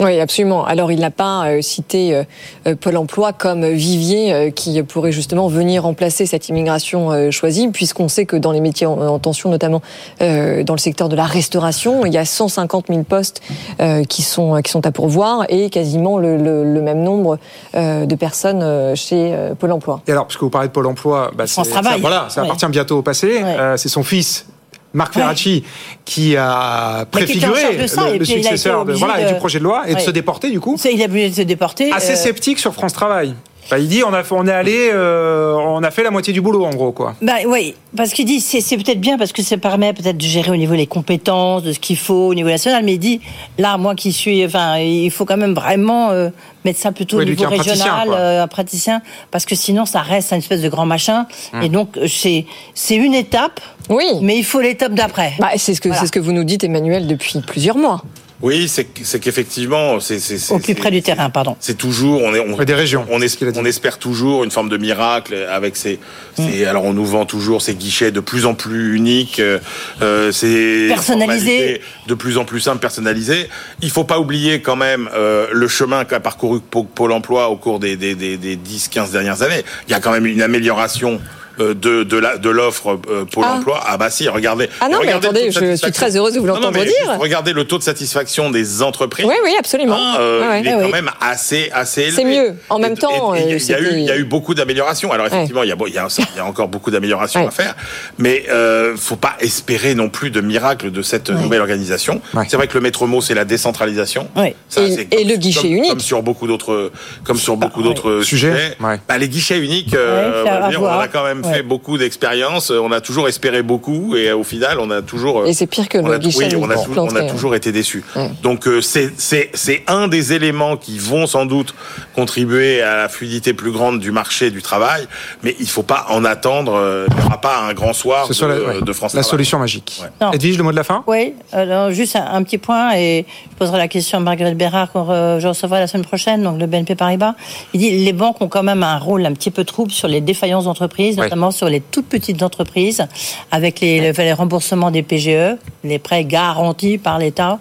[SPEAKER 7] Oui, absolument. Alors, il n'a pas euh, cité euh, euh, Pôle emploi comme vivier euh, qui pourrait justement venir remplacer cette immigration euh, choisie, puisqu'on sait que dans les métiers en, en tension, notamment euh, dans le secteur de la restauration, il y a 150 000 postes euh, qui, sont, qui sont à pourvoir et quasiment le, le- le même nombre euh, de personnes euh, chez euh, Pôle emploi.
[SPEAKER 5] Et alors, puisque vous parlez de Pôle emploi, bah,
[SPEAKER 7] France
[SPEAKER 5] c'est-
[SPEAKER 7] Travail.
[SPEAKER 5] ça, voilà, ça
[SPEAKER 7] Ouais.
[SPEAKER 5] appartient bientôt au passé. Euh, c'est son fils. Marc
[SPEAKER 6] Ouais.
[SPEAKER 5] Ferracci, qui a préfiguré
[SPEAKER 6] charge de ça,
[SPEAKER 5] le, successeur de,
[SPEAKER 6] obligé
[SPEAKER 5] voilà,
[SPEAKER 6] de-
[SPEAKER 5] du projet de loi et de se déporter du coup.
[SPEAKER 6] Il a obligé de se déporter.
[SPEAKER 5] Assez
[SPEAKER 6] euh,
[SPEAKER 5] sceptique sur France Travail. Bah, il dit on a, on est allé, euh, on a fait la moitié du boulot en gros quoi.
[SPEAKER 6] Bah oui, parce qu'il dit c'est c'est peut-être bien parce que ça permet peut-être de gérer au niveau des compétences, de ce qu'il faut au niveau national, mais il dit là moi qui suis, enfin il faut quand même vraiment euh, mettre ça plutôt
[SPEAKER 5] Oui,
[SPEAKER 6] au niveau
[SPEAKER 5] un
[SPEAKER 6] régional, euh, un praticien, parce que sinon ça reste une espèce de grand machin.
[SPEAKER 7] Hum.
[SPEAKER 6] Et donc c'est c'est une étape.
[SPEAKER 7] Oui.
[SPEAKER 6] Mais il faut l'étape d'après.
[SPEAKER 7] Bah, c'est ce que c'est ce que vous nous dites, Emmanuel, depuis plusieurs mois.
[SPEAKER 15] Oui, c'est c'est qu'effectivement, c'est c'est- c'est-
[SPEAKER 6] Au plus près du terrain, pardon.
[SPEAKER 15] c'est toujours on est on,
[SPEAKER 5] des régions.
[SPEAKER 15] On, es- on espère toujours une forme de miracle avec ces, ces- alors on nous vend toujours ces guichets de plus en plus uniques, euh, euh, ces
[SPEAKER 6] Personnalisés.
[SPEAKER 15] de plus en plus simples, personnalisées. Il faut pas oublier quand même euh, le chemin qu'a parcouru Pô- Pôle Emploi au cours des, des, des, des 10-15 dernières années. Il y a quand même une amélioration. Euh, De, de la de l'offre euh, Pôle
[SPEAKER 7] Ah.
[SPEAKER 15] emploi ah bah si regardez
[SPEAKER 7] Ah non, mais
[SPEAKER 15] regardez le
[SPEAKER 7] attendez,
[SPEAKER 15] taux de
[SPEAKER 7] je suis
[SPEAKER 15] satisfaction.
[SPEAKER 7] très heureuse de vous
[SPEAKER 15] Non, non,
[SPEAKER 7] l'entendre
[SPEAKER 15] mais
[SPEAKER 7] dire.
[SPEAKER 15] regardez le taux de satisfaction des entreprises
[SPEAKER 7] Oui, oui, absolument.
[SPEAKER 15] Hein, euh,
[SPEAKER 7] ouais.
[SPEAKER 15] il est
[SPEAKER 7] Ouais,
[SPEAKER 15] quand
[SPEAKER 7] oui.
[SPEAKER 15] même assez assez élevé.
[SPEAKER 7] C'est mieux. En même temps,
[SPEAKER 15] il y a- il y, a eu-
[SPEAKER 7] c'était-
[SPEAKER 15] il y a eu beaucoup d'améliorations. Alors effectivement, il y a il y a il y a encore beaucoup d'améliorations à faire, mais euh, faut pas espérer non plus de miracle de cette nouvelle organisation. C'est vrai que le maître mot c'est la décentralisation. Ça,
[SPEAKER 7] Et-
[SPEAKER 15] c'est
[SPEAKER 7] et
[SPEAKER 15] comme-
[SPEAKER 7] le guichet
[SPEAKER 15] comme-
[SPEAKER 7] unique.
[SPEAKER 15] Comme sur beaucoup d'autres comme sur beaucoup d'autres
[SPEAKER 5] Sujets.
[SPEAKER 15] Bah, les guichets uniques, euh,
[SPEAKER 7] Ouais,
[SPEAKER 15] on, va
[SPEAKER 7] à
[SPEAKER 15] dire, on
[SPEAKER 7] voir.
[SPEAKER 15] a quand même
[SPEAKER 7] Ouais.
[SPEAKER 15] fait beaucoup d'expériences. On a toujours espéré beaucoup et euh, au final, on a toujours. euh,
[SPEAKER 7] Et c'est pire que
[SPEAKER 15] on
[SPEAKER 7] le
[SPEAKER 15] a-
[SPEAKER 7] guichet
[SPEAKER 15] oui, on a, on toujours été déçus. Donc euh, c'est c'est c'est un des éléments qui vont sans doute contribuer à la fluidité plus grande du marché du travail, mais il faut pas en attendre. euh, Il n'y aura pas un grand soir
[SPEAKER 5] Ce
[SPEAKER 15] de,
[SPEAKER 5] soit la, ouais,
[SPEAKER 15] de France
[SPEAKER 5] la
[SPEAKER 15] Travail.
[SPEAKER 5] solution magique. Edwige, le mot de la fin?
[SPEAKER 6] Oui, alors juste un, un petit point, et je poserai la question à Marguerite Bérard quand euh, je recevrai la semaine prochaine, donc le BNP Paribas. Il dit les banques ont quand même un rôle un petit peu trouble sur les défaillances d'entreprises,
[SPEAKER 5] Oui.
[SPEAKER 6] Notamment sur les toutes petites entreprises, avec les, remboursements des PGE, les prêts garantis par l'État.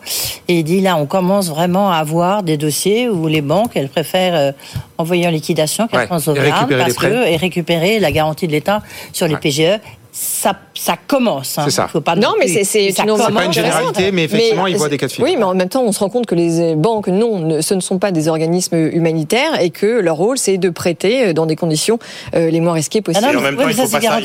[SPEAKER 6] Et il dit là, on commence vraiment à avoir des dossiers où les banques, elles préfèrent euh, envoyer en liquidation qu'elles
[SPEAKER 5] Ouais,
[SPEAKER 6] parce que et récupérer la garantie de l'État sur les PGE. Ça, ça commence. hein.
[SPEAKER 5] C'est ça.
[SPEAKER 6] Faut pas
[SPEAKER 7] Non, mais c'est une
[SPEAKER 5] pas une généralité, mais effectivement, il voit des cas de figure.
[SPEAKER 7] Oui, mais en même temps, on se rend compte que les banques, non, ne- ce ne sont pas des organismes humanitaires et que leur rôle, c'est de prêter dans des conditions euh, les moins risquées possibles.
[SPEAKER 15] Et en même temps, il ne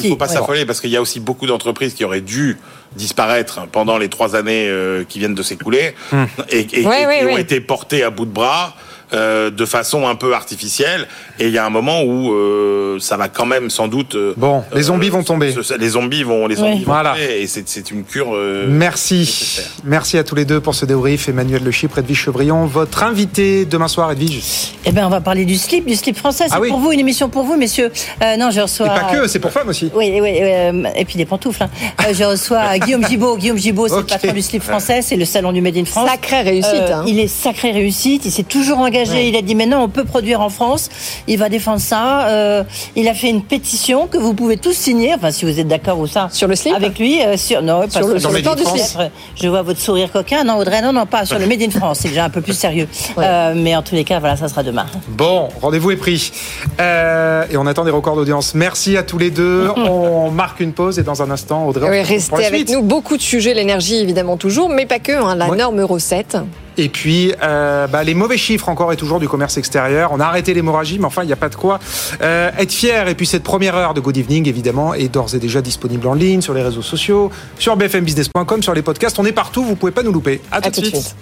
[SPEAKER 15] faut pas, s'affoler parce qu'il y a aussi beaucoup d'entreprises qui auraient dû disparaître pendant les trois années euh, qui viennent de s'écouler
[SPEAKER 5] Hmm.
[SPEAKER 15] et, et-
[SPEAKER 7] Ouais,
[SPEAKER 15] et
[SPEAKER 7] ouais,
[SPEAKER 15] qui ont été portées à bout de bras. Euh, de façon un peu artificielle et il y a un moment où euh, ça va quand même sans doute euh,
[SPEAKER 5] bon les zombies vont tomber
[SPEAKER 15] ce- les zombies vont les zombies vont
[SPEAKER 5] Voilà.
[SPEAKER 15] tomber et c'est une cure euh,
[SPEAKER 5] Merci. Merci à tous les deux pour ce débrief. Emmanuel Le Chypre, Edwige Chevrillon, votre invité demain soir, Edwige.
[SPEAKER 6] Eh ben, on va parler du slip, du slip français. C'est
[SPEAKER 5] Ah oui.
[SPEAKER 6] pour vous, une émission pour vous, messieurs. Euh, non, je reçois.
[SPEAKER 5] Et pas que, c'est pour femmes aussi.
[SPEAKER 6] Oui, oui, euh, et puis des pantoufles. hein. Euh, je reçois Guillaume Gibaud. Guillaume Gibaud, c'est
[SPEAKER 5] Ok.
[SPEAKER 6] le patron du slip français, c'est le salon du Made in France.
[SPEAKER 7] Sacrée réussite, hein.
[SPEAKER 6] Il est sacré réussite. Il s'est toujours engagé.
[SPEAKER 7] Ouais.
[SPEAKER 6] Il a dit maintenant on peut produire en France. Il va défendre ça. Euh, il a fait une pétition que vous pouvez tous signer. Enfin, si vous êtes d'accord ou ça.
[SPEAKER 7] Sur le slip
[SPEAKER 6] Avec lui, euh, sur non, pas
[SPEAKER 7] Sur le-
[SPEAKER 6] sur,
[SPEAKER 7] sur le du slip.
[SPEAKER 6] Je vois votre sourire coquin. Non, Audrey, non, non, pas sur le Made in France. C'est déjà un peu plus sérieux. Euh, mais en tous les cas, voilà, ça sera demain.
[SPEAKER 5] Bon, rendez-vous est pris. Euh, et on attend des records d'audience. Merci à tous les deux. on marque une pause et dans un instant, Audrey. on
[SPEAKER 7] Oui, restez avec
[SPEAKER 5] suite.
[SPEAKER 7] nous. Beaucoup de sujets, l'énergie évidemment toujours, mais pas que. hein, la norme Euro 7.
[SPEAKER 5] Et puis, euh, bah, les mauvais chiffres encore et toujours du commerce extérieur. On a arrêté l'hémorragie, mais enfin, il n'y a pas de quoi euh, être fier. Et puis, cette première heure de Good Evening, évidemment, est d'ores et déjà disponible en ligne, sur les réseaux sociaux, sur bfmbusiness.com, sur les podcasts. On est partout, vous pouvez pas nous louper. À, tout, de suite.